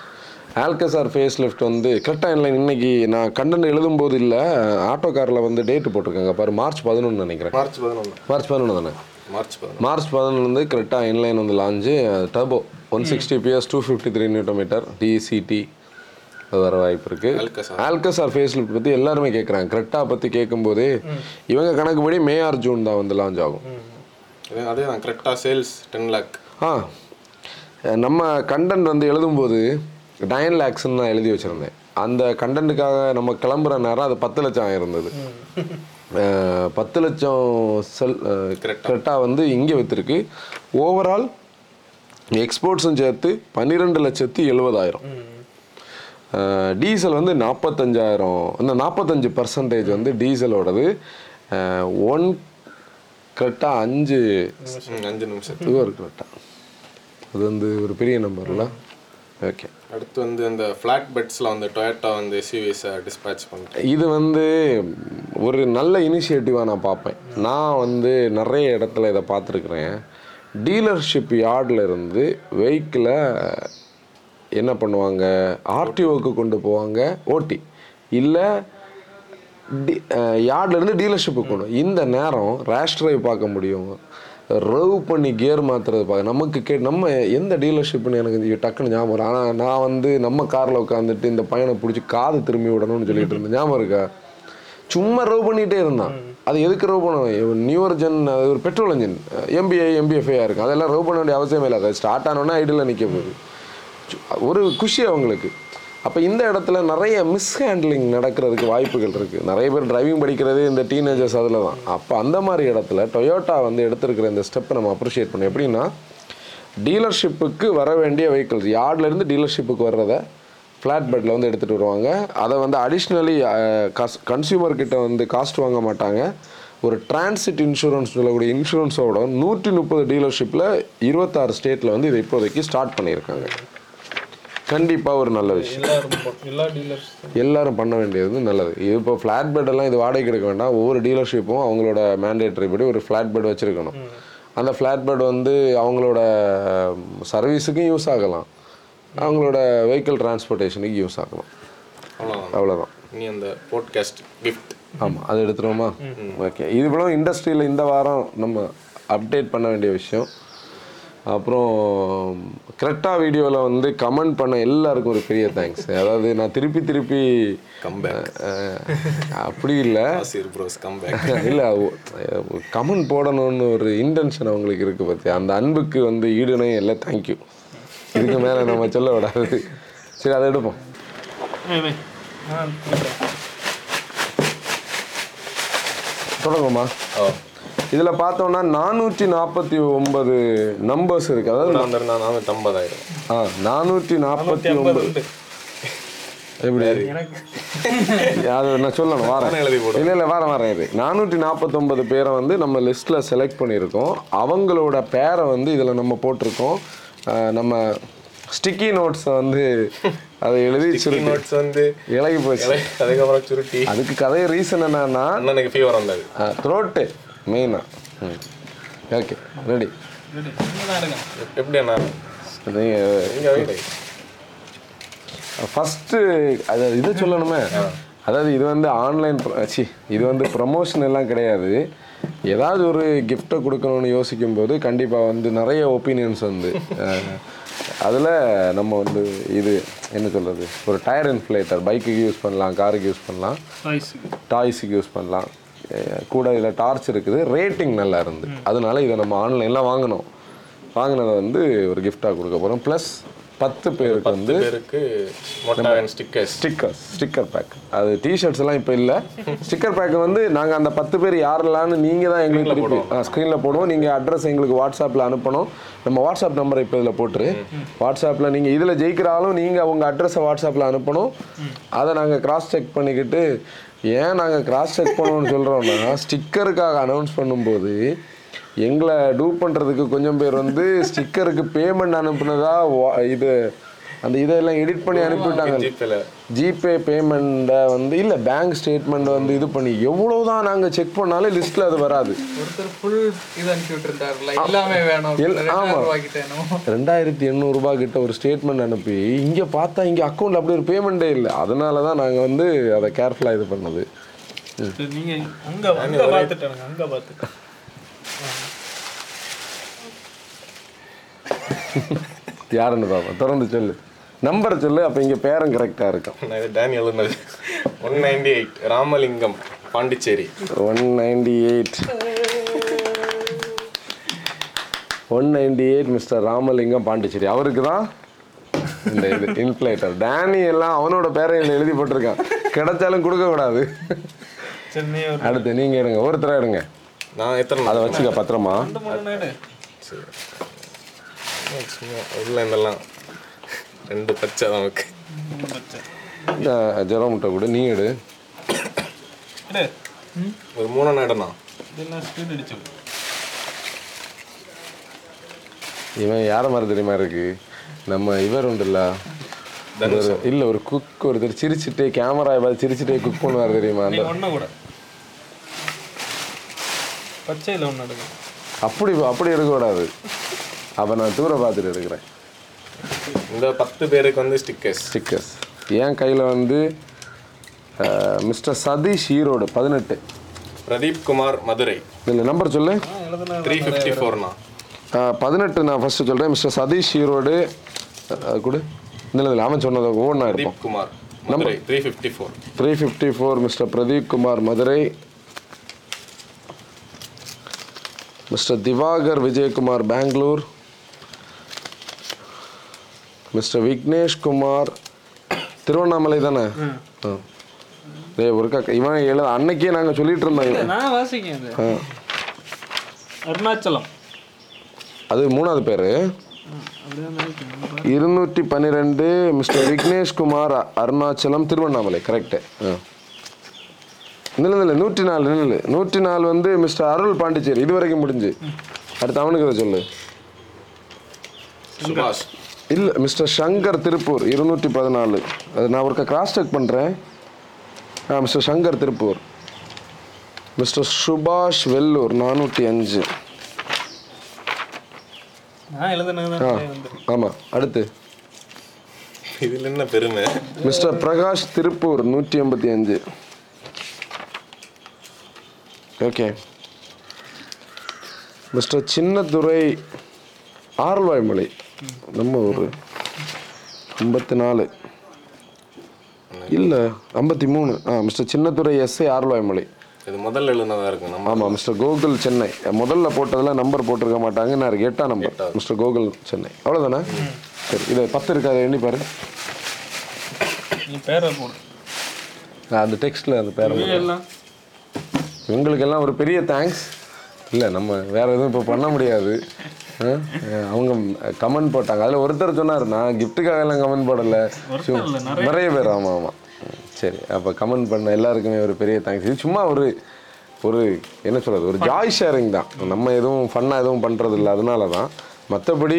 ஆல்கசார் ஃபேஸ் லிஃப்ட் வந்து கரெக்டாக இல்லை இன்னைக்கு நான் கண்டென்ட் எழுதும்போது இல்லை ஆட்டோ காரில் வந்து டேட்டு போட்டிருக்காங்க. பாரு மார்ச் பதினொன்று நினைக்கிறேன். மார்ச் பதினொன்று மார்ச் பதினொன்று தானே? மார்ச் பதினொன்று மார்ச் பதினொன்று வந்து கரெக்டாக இன்லைன் வந்து launch turbo one sixty PS two fifty three meter DCT வர வாய்ப்பு இருக்குது ஆல்கசார் ஃபேஸ் லிஃப்ட் பற்றி எல்லாருமே கேட்குறாங்க கரெக்டாக பற்றி கேட்கும்போதே இவங்க கணக்குப்படி மே ஆர் ஜூன் தான் வந்து லான்ச் ஆகும். அதே அதே தான். கரெக்டாக சேல்ஸ் டென் லேக் ஆ. நம்ம கண்டென்ட் வந்து எழுதும்போது நைன் லேக்ஸ்ன்னு நான் எழுதி வச்சுருந்தேன். அந்த கண்டென்ட்டுக்காக நம்ம கிளம்புற நேரம் அது பத்து லட்சம் ஆயிருந்தது. அஹ், பத்து லட்சம் செல் கரெக்டாக வந்து இங்கே விற்றுருக்கு ஓவரால் எக்ஸ்போர்ட்ஸும் சேர்த்து பன்னிரெண்டு லட்சத்தி எழுபதாயிரம். டீசல் வந்து நாற்பத்தஞ்சாயிரம் அந்த நாற்பத்தஞ்சு பர்சன்டேஜ் வந்து டீசலோடது ஒன் கரெக்டாக அஞ்சு அஞ்சு நிமிஷம். இது ஒரு கரெக்டாக அது வந்து ஒரு பெரிய நம்பர்ல ஓகே அடுத்து வந்து இந்த ஃப்ளாட் பெட்ஸில் வந்து டொயட்டா வந்து எஸ்யூவிஸை டிஸ்பேச் பண்ணிட்டு இது வந்து ஒரு நல்ல இனிஷியேட்டிவாக நான் பார்ப்பேன். நான் வந்து நிறைய இடத்துல இதை பார்த்துருக்குறேன். டீலர்ஷிப் யார்டில் இருந்து வெஹிக்கிளை என்ன பண்ணுவாங்க? ஆர்டிஓக்கு கொண்டு போவாங்க ஓட்டி இல்லை டி யார்ட்லேருந்து டீலர்ஷிப்புக்கு கொண்டு இந்த நேரம் ரேஷ் டிரைவ் பார்க்க முடியும். ரவ் பண்ணி கியர் மாற்றுறது பார்க்க நமக்கு கே நம்ம எந்த டீலர்ஷிப்னு எனக்கு டக்குன்னு ஞாபகம் வரும். ஆனால் நான் வந்து நம்ம காரில் உட்காந்துட்டு இந்த பையனை பிடிச்சி காது திரும்பி விடணும்னு சொல்லிட்டு இருந்தேன். ஞாபகம் இருக்கா? சும்மா ரவ் பண்ணிகிட்டே இருந்தான். அது எதுக்கு ரவ் பண்ணுவோம் நியூவர் ஜென் அது ஒரு பெட்ரோல் இன்ஜின் எம்பிஐ எம்பிஎஃப்ஐயாக இருக்கும் அதெல்லாம் ரவ் பண்ண வேண்டிய அவசியமே இல்லை. அது ஸ்டார்ட் ஆனோன்னா ஐடியில் நிற்க போகுது. ஒரு குஷி அவங்களுக்கு. அப்போ இந்த இடத்துல நிறைய மிஸ்ஹேண்ட்லிங் நடக்கிறதுக்கு வாய்ப்புகள் இருக்குது நிறைய பேர் டிரைவிங் படிக்கிறது இந்த டீனேஜர்ஸ் அதில் தான் அப்போ அந்த மாதிரி இடத்துல டொயோட்டா வந்து எடுத்திருக்கிற இந்த ஸ்டெப்பை நம்ம அப்ரிஷியேட் பண்ணோம் எப்படின்னா டீலர்ஷிப்புக்கு வர வேண்டிய வெஹிக்கிள்ஸ் யார்ட்லேருந்து டீலர்ஷிப்புக்கு வர்றதை ஃப்ளாட் பெட்டில் வந்து எடுத்துகிட்டு வருவாங்க. அதை வந்து அடிஷ்னலி கன்சியூமர் கிட்ட வந்து காஸ்ட் வாங்க மாட்டாங்க. ஒரு டிரான்சிட் இன்சூரன்ஸ் சொல்லக்கூடிய இன்சூரன்ஸோட நூற்றி முப்பது டீலர்ஷிப்பில் இருபத்தாறு ஸ்டேட்டில் வந்து இதை இப்போதைக்கு ஸ்டார்ட் பண்ணியிருக்காங்க. கண்டிப்பாக ஒரு நல்ல விஷயம். எல்லாரும் பண்ண வேண்டியது நல்லது. இது இப்போ ஃப்ளாட் பெட் எல்லாம் இது வாடகைக்கு எடுக்க வேண்டாம். ஒவ்வொரு டீலர்ஷிப்பும் அவங்களோட மேண்டேட்டரி படி ஒரு ஃப்ளாட் பெட் வச்சுருக்கணும். அந்த ஃப்ளாட் பெட் வந்து அவங்களோட சர்வீஸுக்கும் யூஸ் ஆகலாம். அவங்களோட வெஹிக்கிள் டிரான்ஸ்போர்ட்டேஷனுக்கு யூஸ் ஆகலாம். அவ்வளோதான் அவ்வளோதான் நீ அந்த போட்காஸ்ட் கிஃப்ட் ஆமாம் அது எடுத்துருவோமா? ஓகே இது போல இண்டஸ்ட்ரியில் இந்த வாரம் நம்ம அப்டேட் பண்ண வேண்டிய விஷயம். அப்புறம் கரெக்டாக வீடியோவில் வந்து கமெண்ட் பண்ண எல்லாருக்கும் ஒரு பெரிய தேங்க்ஸ் அதாவது நான் திருப்பி திருப்பி கம்பேக் அப்படி இல்லை. இல்லை கமெண்ட் போடணும்னு ஒரு இன்டென்ஷன் அவங்களுக்கு இருக்குது பார்த்தியா அந்த அன்புக்கு வந்து ஈடுனே இல்லை தேங்க்யூ இதுக்கு மேலே நம்ம சொல்ல விடாது சரி அதை எடுப்போம். தொடங்குமா ஓ இதில் பார்த்தோம்னா நானூற்றி நாற்பத்தி ஒன்பது நம்பர்ஸ் இருக்குது அதாவது நான் நான் நானூற்றி ஐம்பதாயிரம். ஆ நானூற்றி நாற்பத்தி ஒன்பது. எப்படி? எனக்கு அது நான் சொல்லணும் வரேன். நானே எழுதி போடுறேன். இல்லை இல்லை வரேன் வரேன் இரு நானூற்றி நாற்பத்தொம்பது பேரை வந்து நம்ம லிஸ்ட்டில் செலக்ட் பண்ணியிருக்கோம். அவங்களோட பேரை வந்து இதில் நம்ம போட்டிருக்கோம். நம்ம ஸ்டிக்கி நோட்ஸை வந்து அதை எழுதி சுருட்டி. நோட்ஸ் வந்து இலகி போச்சு. அதுக்கப்புறம் சுருட்டி. அதுக்கு கதை ரீசன் என்னன்னா அண்ணனுக்கு ஃபீவர் வந்தது. த்ரோட்டு மெயினாக ஓகே ரெடி ரெடி தான் எடுங்க எப்- எப்படி அண்ணா? நீங்கள் ஃபஸ்ட்டு அது இது சொல்லணுமே. அதாவது இது வந்து ஆன்லைன் சி இது வந்து ப்ரமோஷன் எல்லாம் கிடையாது. ஏதாவது ஒரு கிஃப்ட்டை கொடுக்கணும்னு யோசிக்கும் போது கண்டிப்பாக வந்து நிறைய ஒப்பீனியன்ஸ் வந்து அதில் நம்ம வந்து இது என்ன சொல்கிறது ஒரு டயர் இன்ஃப்ளேட்டர் பைக்குக்கு யூஸ் பண்ணலாம் காருக்கு யூஸ் பண்ணலாம். டாய்ஸுக்கு யூஸ் பண்ணலாம். கூட இதில் டார்ச் இருக்குது. ரேட்டிங் நல்லா இருந்து. அதனால இதை நம்ம ஆன்லைனில் வாங்கினோம் வாங்கினதை வந்து ஒரு கிஃப்டாக கொடுக்க போகிறோம் ப்ளஸ் பத்து பேருக்கு வந்து மொட்டாவன் ஸ்டிக்கர்ஸ் ஸ்டிக்கர் ஸ்டிக்கர் பேக் அது டிஷர்ட்ஸ் எல்லாம் இப்போ இல்லை. ஸ்டிக்கர் பேக் வந்து நாங்கள் அந்த பத்து பேர் யாரெல்லாம்னு நீங்கள் தான் எங்களுக்கு திருப்பி ஸ்க்ரீனில் போடுவோம். நீங்கள் அட்ரஸ் எங்களுக்கு வாட்ஸ்அப்பில் அனுப்பணும். நம்ம வாட்ஸ்அப் நம்பரை இப்போ இதில் போட்டுரு. வாட்ஸ்அப்பில் நீங்கள் இதில் ஜெயிக்கிறாலும் நீங்கள் உங்கள் அட்ரஸை வாட்ஸ்அப்பில் அனுப்பணும். அதை நாங்கள் கிராஸ் செக் பண்ணிக்கிட்டு ஏன் நாங்கள் கிராஸ் செக் பண்ணணும்னு சொல்கிறோம்னா ஸ்டிக்கருக்காக அனௌன்ஸ் பண்ணும்போது எங்களை டூ பண்ணுறதுக்கு கொஞ்சம் பேர் வந்து ஸ்டிக்கருக்கு பேமெண்ட் அனுப்புனதா இது அந்த இதெல்லாம் எடிட் பண்ணி அனுப்பிவிட்டாங்க. ஜிபேல ஜிபே பேமெண்ட்டை வந்து இல்லை பேங்க் ஸ்டேட்மெண்ட் வந்து இது பண்ணி எவ்வளோ தான் நாங்கள் செக் பண்ணாலும் லிஸ்ட்டில் அது வராது. ஒருத்தர் ஃபுல் இது அனுப்பி விட்டுருந்தாருல எல்லாமே வேணும். எல்- ரெண்டாயிரம் ஆமா. ரூபாய் கிட்ட ரெண்டாயிரத்தி எண்ணூறுபா கிட்ட ஒரு ஸ்டேட்மெண்ட் அனுப்பி இங்கே பார்த்தா இங்கே அக்கௌண்ட் அப்படி ஒரு பேமெண்ட்டே இல்லை. அதனால தான் நாங்கள் வந்து அதை கேர்ஃபுல்லாக இது பண்ணது. அங்க அங்க அங்க யாருன்னு பார்ப்போம் திறந்து சொல்லு. நம்பர் சொல்லு அப்போ இங்கே பேரும் கரெக்டாக இருக்கும் நான் இது டேனி எழுதுனது one ninety eight Ramalingam Pondicherry. One ninety eight one ninety eight mister Ramalingam Pondicherry. அவருக்கு தான் இந்த இது இன்ஃப்ளேட்டர் டேனி எல்லாம் அவனோட பேரை எழுதி போட்டிருக்கான். கிடைச்சாலும் கொடுக்கக்கூடாது ஒரு அடுத்து நீங்கள் எடுங்க ஒருத்தர எடுங்க நான் எத்தனை அதை நாள் வச்சுக்க பத்திரமா? ரெண்டு மூணு நேடு சும்மா உள்ள இருந்தெல்லாம் ரெண்டு பச்சை நமக்கு. இந்த ஜெரம் முட்டை கூட நீ எடு. ஒரு மூணு அடிச்சு இவன் யார மாதிரி தெரியுமா இருக்கு? நம்ம இவர் உண்டுல்ல. ஒரு இல்லை ஒரு குக் ஒருத்தர் சிரிச்சுட்டே கேமரா பார்த்து சிரிச்சுட்டே குக் பண்ணுவார் தெரியுமா? அந்த ஒண்ணு கூட. பச்சையில் ஒன்று எடுங்க. அப்படி அப்படி எடுக்கக்கூடாது. அப்போ நான் தூர பார்த்துட்டு எடுக்கிறேன். இந்த பத்து பேருக்கு வந்து ஸ்டிக்கர்ஸ் ஸ்டிக்கர்ஸ் என் கையில் வந்து மிஸ்டர் சதீஷ் ஈரோடு பதினெட்டு. பிரதீப் குமார் மதுரை. இதில் நம்பர் சொல்லு. த்ரீ ஃபிஃப்டி ஃபோர்ண்ணா பதினெட்டு நான் ஃபஸ்ட்டு சொல்கிறேன் மிஸ்டர் சதீஷ் ஈரோடு கொடு. இல்லை இல்லை அவன் சொன்னதை ஒவ்வொன்றா இருப்போம் Pradeep Kumar Madurai three fifty four three fifty four mister Pradeep Kumar Madurai. Mister Diwakar Vijayakumar Bangalore. Mister Vignesh Kumar Tiruvannamalai தானே? ஒரு கக்க இவன் எழுத அன்னைக்கே நாங்கள் சொல்லிட்டு இருந்தோம். நான் ஆ. அருணாச்சலம். அது மூணாவது பேர். இருநூற்றி பன்னிரெண்டு மிஸ்டர் விக்னேஷ் குமார் அ- அருணாச்சலம் திருவண்ணாமலை. கரெக்டு இல்லை இல்லை நூற்றி நாலு நில்லு நூற்றி நாலு வந்து மிஸ்டர் அருள் பாண்டிச்சேரி. இது வரைக்கும் முடிஞ்சு. அடுத்து அவனுக்கு இதை சொல்லு. சுபாஷ். இல்லை மிஸ்டர் சங்கர் திருப்பூர் இருநூற்றி பதினாலு. அது நான் ஒருக்க கிராஸ் செக் பண்ணுறேன் ஆ மிஸ்டர் சங்கர் திருப்பூர். மிஸ்டர் சுபாஷ் வெல்லூர் நானூற்றி அஞ்சு. ஆ ஆமாம் அடுத்து. இதில் என்ன பெருமை? மிஸ்டர் பிரகாஷ் திருப்பூர் நூற்றி எண்பத்தி அஞ்சு. ஓகே. மிஸ்டர் சின்னதுரை ஆர்வாய்மலை நம்ம ஊர் ஐம்பத்தி நாலு இல்லை ஐம்பத்தி மூணு ஆ மிஸ்டர் சின்னதுரை எஸ்ஐ ஆர்வாய்மலை இது முதல்ல எழுதுனதா இருக்கு. நம்ம ஆமாம் மிஸ்டர் கோகுல் சென்னை. முதல்ல போட்டதில் நம்பர் போட்டிருக்க மாட்டாங்க. நான் இருக்கு எட்டாம் நம்பர் மிஸ்டர் கோகுல் சென்னை. அவ்வளோதானே சரி இது பத்து இருக்காது எண்ணி பாரு. நீ பேரை போடு. நான் அந்த டெக்ஸ்ட்டில் அந்த பேரை எல்லாம் இவங்களுக்கெல்லாம் ஒரு பெரிய தேங்க்ஸ் இல்லை நம்ம வேற எதுவும் இப்போ பண்ண முடியாது? அவங்க கமெண்ட் போட்டாங்க. அதில் ஒருத்தர் சொன்னார் நான் கிஃப்ட்டுக்காக எல்லாம் கமெண்ட் போடலை. நிறைய பேர் ஆமாம் ஆமாம் சரி அப்போ கமெண்ட் பண்ண எல்லாருக்குமே ஒரு பெரிய தேங்க்ஸ் இது சும்மா ஒரு ஒரு என்ன சொல்கிறது ஒரு ஜாய் ஷேரிங் தான். நம்ம எதுவும் ஃபன்னாக எதுவும் பண்ணுறது இல்லை அதனால தான். மற்றபடி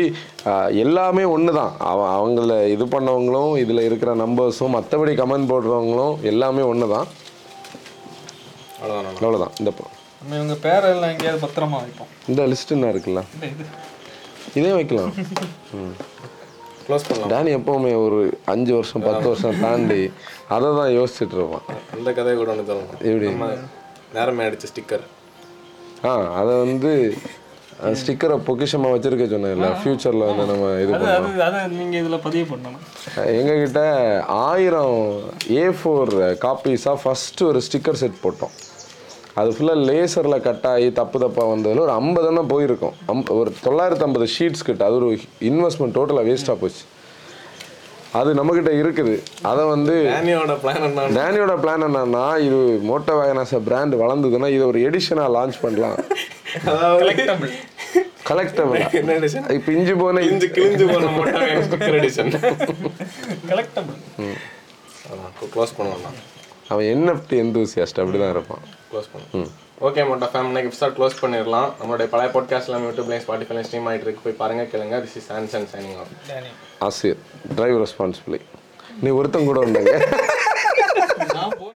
எல்லாமே ஒன்று தான். அவ அவங்கள இது பண்ணவங்களும் இதில் இருக்கிற நம்பர்ஸும் மற்றபடி கமெண்ட் போடுறவங்களும் எல்லாமே ஒன்று தான். அவ்வளோதான் அவ்வளோதான் இந்த இவங்க பேரெல்லாம் எங்கேயாவது பத்திரமா வைப்போம். இந்த லிஸ்ட் என்ன இருக்குல்ல இது வைக்கலாம். க்ளோஸ் பண்ணலாம். டேனி எப்போவுமே ஒரு அஞ்சு வருஷம் பத்து வருஷம் தாண்டி அதை தான் யோசிச்சுட்டு இருப்பான். அந்த கதையை கூட ஒன்று சொல்லணும் எப்படி? நேரமே அடிச்ச ஸ்டிக்கர். ஆ அதை வந்து ஸ்டிக்கரை பொக்கிஷமாக வச்சிருக்க சொன்னேன்ல ஃப்யூச்சரில் வந்து நம்ம இது அது பண்ணலாம். அது அதை நீங்க இதுல பதிவு பண்ணணும். எங்ககிட்ட ஆயிரம் ஏ ஃபோர் காப்பீஸாக ஃபஸ்ட்டு ஒரு ஸ்டிக்கர் செட் போட்டோம். அது ஃபுல்லாக லேசரில் கட் ஆகி தப்பு தப்பாக வந்ததில் ஒரு ஐம்பதுனா போயிருக்கும். அம் ஒரு தொள்ளாயிரத்து ஐம்பது ஷீட்ஸ் கிட்ட. அது ஒரு இன்வெஸ்ட்மெண்ட் டோட்டலாக வேஸ்ட்டாக போச்சு. அது நம்மக்கிட்ட இருக்குது. அதை வந்து டேனியோட பிளான் என்ன? டேனியோட பிளான் என்னன்னா இது மோட்டோ வேகனாஸ் பிராண்ட் வளர்ந்ததுன்னா இதை ஒரு எடிஷனாக லான்ச் பண்ணலாம். கலெக்டபிள் இப்போ இஞ்சி போன கிழிஞ்சு கிழிஞ்சு போன கலெக்டபிள் க்ளோஸ் பண்ணுவோம். அவன் என்எஃப்டி எந்தூசியாஸ்ட் அப்படி தான் இருப்பான். க்ளோஸ் பண்ணுவோம் ஓகே மோட்டா ஃபேம் இன்னைக்கு எபிசோட் க்ளோஸ் பண்ணிடலாம். நம்மளுடைய பழைய பாட்காஸ்ட் எல்லாமே யூடியூப்லையும் ஸ்பாட்டிஃபைலையும் ஸ்ட்ரீம் ஆகிட்டு இருக்கு. போய் பாருங்க கேளுங்க. This is sanction signing off ஆசிரியர் டிரைவ் ரெஸ்பான்சிபிளி நீ ஒருத்தன் கூட வந்தாங்க.